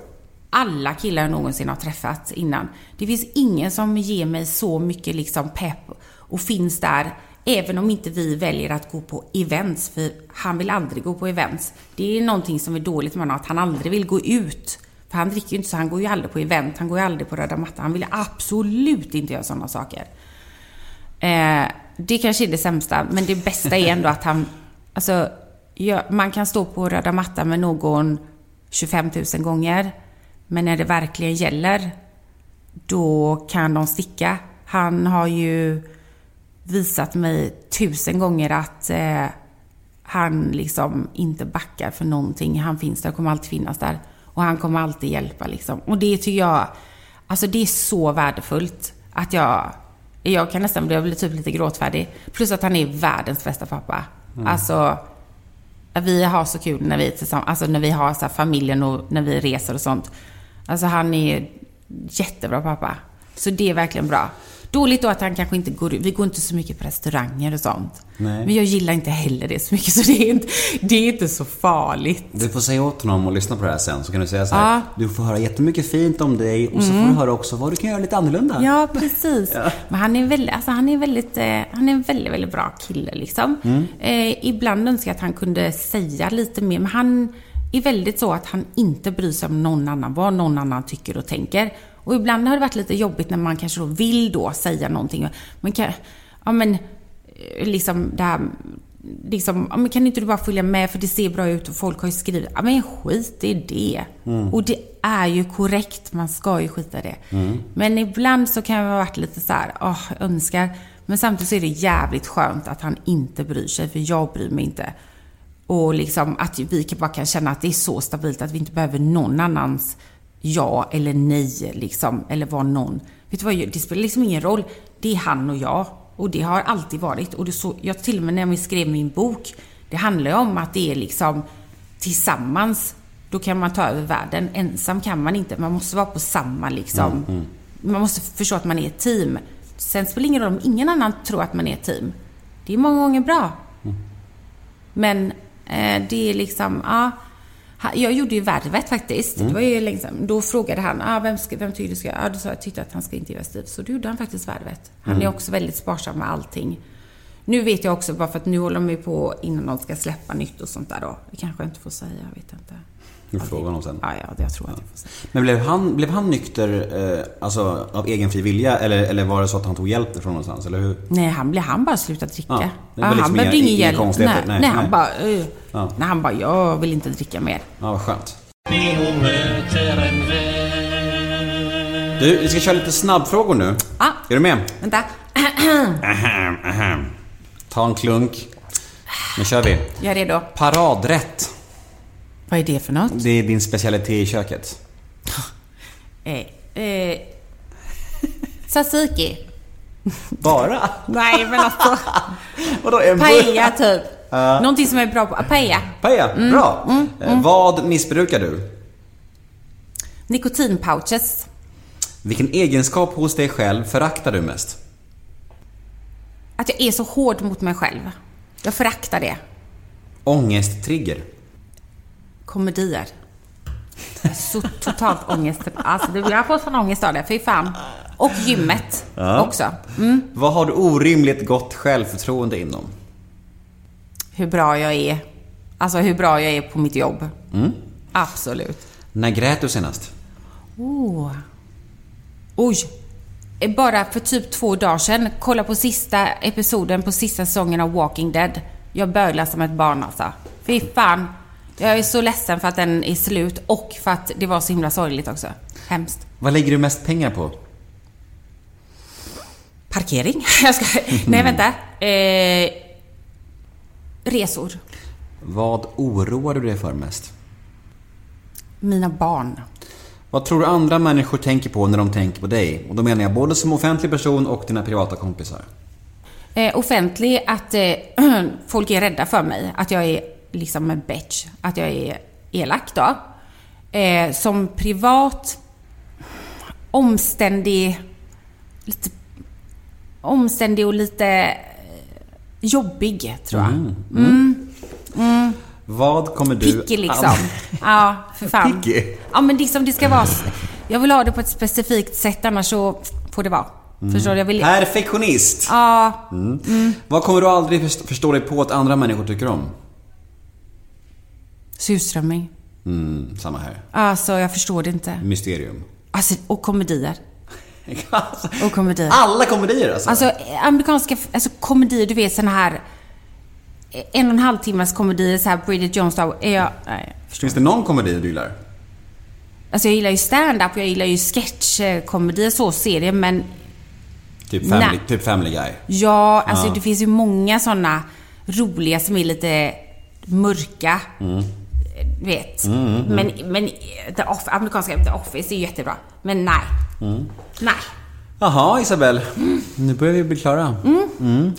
alla killar jag någonsin har träffat innan. Det finns ingen som ger mig så mycket liksom pepp och finns där även om inte vi väljer att gå på events, för han vill aldrig gå på events. Det är någonting som är dåligt med honom, att han aldrig vill gå ut. För han dricker ju inte så han går ju aldrig på event, han går ju aldrig på röda mattan. Han vill absolut inte göra sådana saker. Eh, det kanske är det sämsta, men det bästa är ändå att han... Alltså, ja, man kan stå på röda mattan med någon 25 000 gånger, men när det verkligen gäller, då kan de sticka. Han har ju visat mig tusen gånger att eh, han liksom inte backar för någonting. Han finns där, kommer alltid finnas där. Och han kommer alltid hjälpa liksom. Och det tycker jag, alltså det är så värdefullt att jag, jag kan nästan bli typ lite gråtfärdig. Plus att han är världens bästa pappa. Alltså, vi har så kul när vi är tillsammans, alltså när vi har så familjen och när vi reser och sånt. Alltså han är jättebra pappa. Så det är verkligen bra. Dåligt då att han kanske inte går Vi går inte så mycket på restauranger och sånt. Nej. Men jag gillar inte heller det så mycket så det är inte, det är inte så farligt. Du får säga åt honom och lyssna på det här sen så kan du säga så här. Ja. Mm. Du får höra jättemycket fint om dig och så får du höra också vad du kan göra lite annorlunda. Ja, precis. Men han är, väldigt, alltså han är, väldigt, eh, han är en väldigt, väldigt bra kille liksom. Eh, ibland önskar jag att han kunde säga lite mer, men han är väldigt så att han inte bryr sig om någon annan, vad någon annan tycker och tänker. Och ibland har det varit lite jobbigt när man kanske då vill då säga någonting. Men kan, ja men, eh, liksom det här, liksom, ja, men kan inte du bara följa med för det ser bra ut och folk har ju skrivit. Ja men skit i det. Och det är ju korrekt, man ska ju skita i det. Men ibland så kan jag ha varit lite så här, åh, önskar. Men samtidigt så är det jävligt skönt att han inte bryr sig, för jag bryr mig inte. Och liksom att vi kan- bara kan känna att det är så stabilt att vi inte behöver någon annans ja eller nej liksom, eller vad någon. Vet du vad, det spelar liksom ingen roll. Det är han och jag. Och det har alltid varit. Och det så, jag till och med när vi skrev min bok, det handlar ju om att det är liksom tillsammans, då kan man ta över världen. Ensam kan man inte. Man måste vara på samma liksom. Man måste förstå att man är ett team. Sen spelar det ingen roll om ingen annan tror att man är ett team. Det är många gånger bra. Men eh, det är liksom, ja. Ha- Jag gjorde ju Värvet faktiskt. Det var ju länge sedan. Då frågade han, ah, vem, ska, vem tyckte du ska... Ja, då sa jag, tyckte att han ska intervjua Steve. Så då gjorde han faktiskt Värvet. Han är också väldigt sparsam med allting. Nu vet jag också, bara för att nu håller de ju på innan de ska släppa nytt och sånt där då. Det kanske jag inte får säga, jag vet inte. Du frågar honom sen. Ja, ja, det jag tror att jag får säga. Men blev han, blev han nykter eh, alltså, av egen fri vilja eller, eller var det så att han tog hjälp från någonstans? Eller hur? Nej, han, blev, han bara slutade dricka. Ja, Ja, det liksom han inga- behövde ingen hjälp. Nej, nej, Nej, han bara... Uh, Ja. Nej, han bara, jag vill inte dricka mer. Ja, vad skönt. Du, vi ska köra lite snabbfrågor nu. Ah, Är du med? vänta. Ta en klunk. Nu kör vi. Jag är redo. Paradrätt. Vad är det för något? Det är din specialitet i köket. Eh, eh, tzatziki. Bara? Nej, men alltså. Vadå, en Paella typ. Någonting som är bra på... Paella. Paella, bra. Eh, Vad missbrukar du? Nikotinpouches. Vilken egenskap hos dig själv föraktar du mest? Att jag är så hård mot mig själv. Jag föraktar det. Ångesttrigger. Komedier. Så totalt ångest. Alltså, jag får sån ångest av det. Fy fan. Och gymmet också. Mm. Vad har du orimligt gott självförtroende inom? Hur bra jag är. Alltså hur bra jag är på mitt jobb. Absolut. När grät du senast? Oh. Oj. Bara för typ två dagar sedan, kolla på sista episoden på sista säsongen av Walking Dead. Jag bölade som ett barn alltså. Fy fan. Jag är så ledsen för att den är slut och för att det var så himla sorgligt också. Hemskt. Vad lägger du mest pengar på? Parkering? Jag ska... Nej, vänta. Eh... Resor. Vad oroar du dig för mest? Mina barn. Vad tror du andra människor tänker på när de tänker på dig? Och då menar jag både som offentlig person och dina privata kompisar. Eh, offentlig, att eh, folk är rädda för mig. Att jag är liksom en bitch. Att jag är elak då. Eh, som privat, omständig, lite omständig och lite eh, jobbig, tror jag. Vad kommer du... Picky liksom. Ja, för fan. Picky? Ja, men liksom det ska vara... Jag vill ha det på ett specifikt sätt, annars så får det vara. Förstår du? Jag vill... Perfektionist! Ja, Vad kommer du aldrig först- förstå dig på att andra människor tycker om? Surströmming. Mm, samma här. Alltså, jag förstår det inte. Mysterium. Alltså, och komedier. Och komedier. Alla komedier alltså? Alltså, amerikanska alltså, komedier, du vet såna här... En och en halv timmas komedier, så här Bridget Jones. Är jag... Nej, jag förstår Finns det någon komedi du gillar? Alltså, jag gillar ju stand-up, jag gillar ju sketchkomedier, så serier, men Typ Family, Nej. typ family Guy. Ja, alltså det finns ju många såna roliga som är lite mörka. Du vet. Men, men the off, amerikanska The Office är jättebra. Men nej. Nej. Jaha Isabel, nu börjar vi bli klara.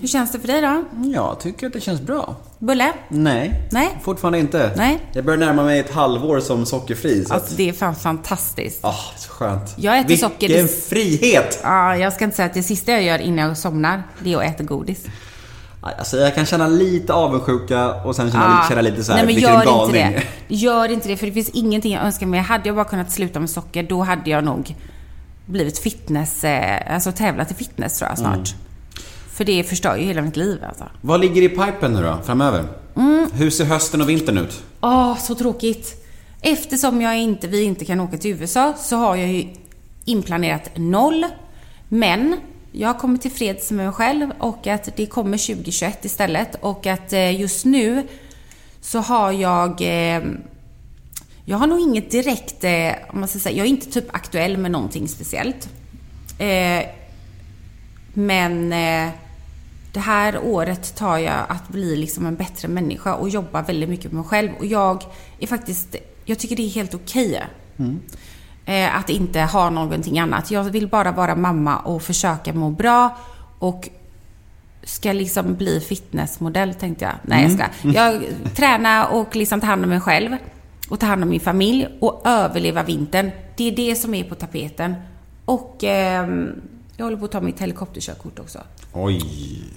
Hur känns det för dig då? Jag tycker att det känns bra. Bulle? Nej, Nej. fortfarande inte. Nej. Jag börjar närma mig ett halvår som sockerfri. Så Alltså att, det är fan fantastiskt. ah, så skönt. Jag äter Vilken socker, det- frihet! Ja, jag ska inte säga att det sista jag gör innan jag somnar, det är att äta godis. Alltså jag kan känna lite avundsjuka och sen känna, lite, känna lite så här, Nej men gör galning. inte det. Gör inte det, för det finns ingenting jag önskar mig. Hade jag bara kunnat sluta med socker, då hade jag nog blivit fitness, eh, alltså tävlat i fitness tror jag snart. Mm. För det förstör ju hela mitt liv alltså. Vad ligger i pipen nu då, framöver? Mm. Hur ser hösten och vintern ut? Åh, så tråkigt. Eftersom jag inte, vi inte kan åka till USA så har jag ju inplanerat noll. Men jag har kommit till freds med mig själv och att det kommer 2021 istället. Och att eh, just nu så har jag... Eh, jag har nog inget direkt, eh, om man ska säga, jag är inte typ aktuell med någonting speciellt. Men det här året tar jag att bli liksom en bättre människa och jobba väldigt mycket med mig själv. Och jag är faktiskt, jag tycker det är helt okej. Eh, att inte ha någonting annat. Jag vill bara vara mamma och försöka må bra och ska liksom bli fitnessmodell tänkte jag. Nej jag ska. Jag träna och liksom ta hand om mig själv och ta hand om min familj och överleva vintern. Det är det som är på tapeten. Och ehm, jag håller på att ta mitt helikopterkörkort också. Oj.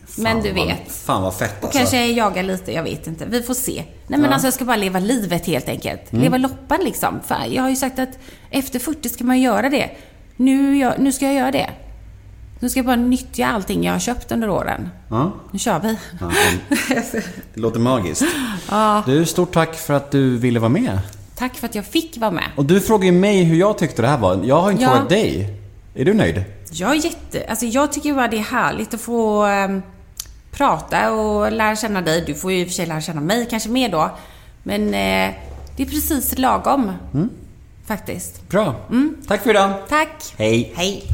Fan Men du vet. Fan vad fett Och alltså. kanske jaga lite, jag vet inte. Vi får se. Nej men alltså jag ska bara leva livet helt enkelt. Mm. Leva loppan liksom. För jag har ju sagt att efter 40 ska man göra det. Nu, gör- nu ska jag göra det. Nu ska jag bara nyttja allting jag har köpt under åren. Ja. Nu kör vi. Ja, det låter magiskt. Du, stort tack för att du ville vara med. Tack för att jag fick vara med. Och du frågade ju mig hur jag tyckte det här var. Jag har inte Ja. frågat dig. Är du nöjd? Jag är jätte... Alltså jag tycker bara det är härligt att få ehm, prata och lära känna dig. Du får ju i och för sig lära känna mig kanske mer då. Men eh, det är precis lagom. Faktiskt. Bra. Tack för idag. Tack. Hej. Hej.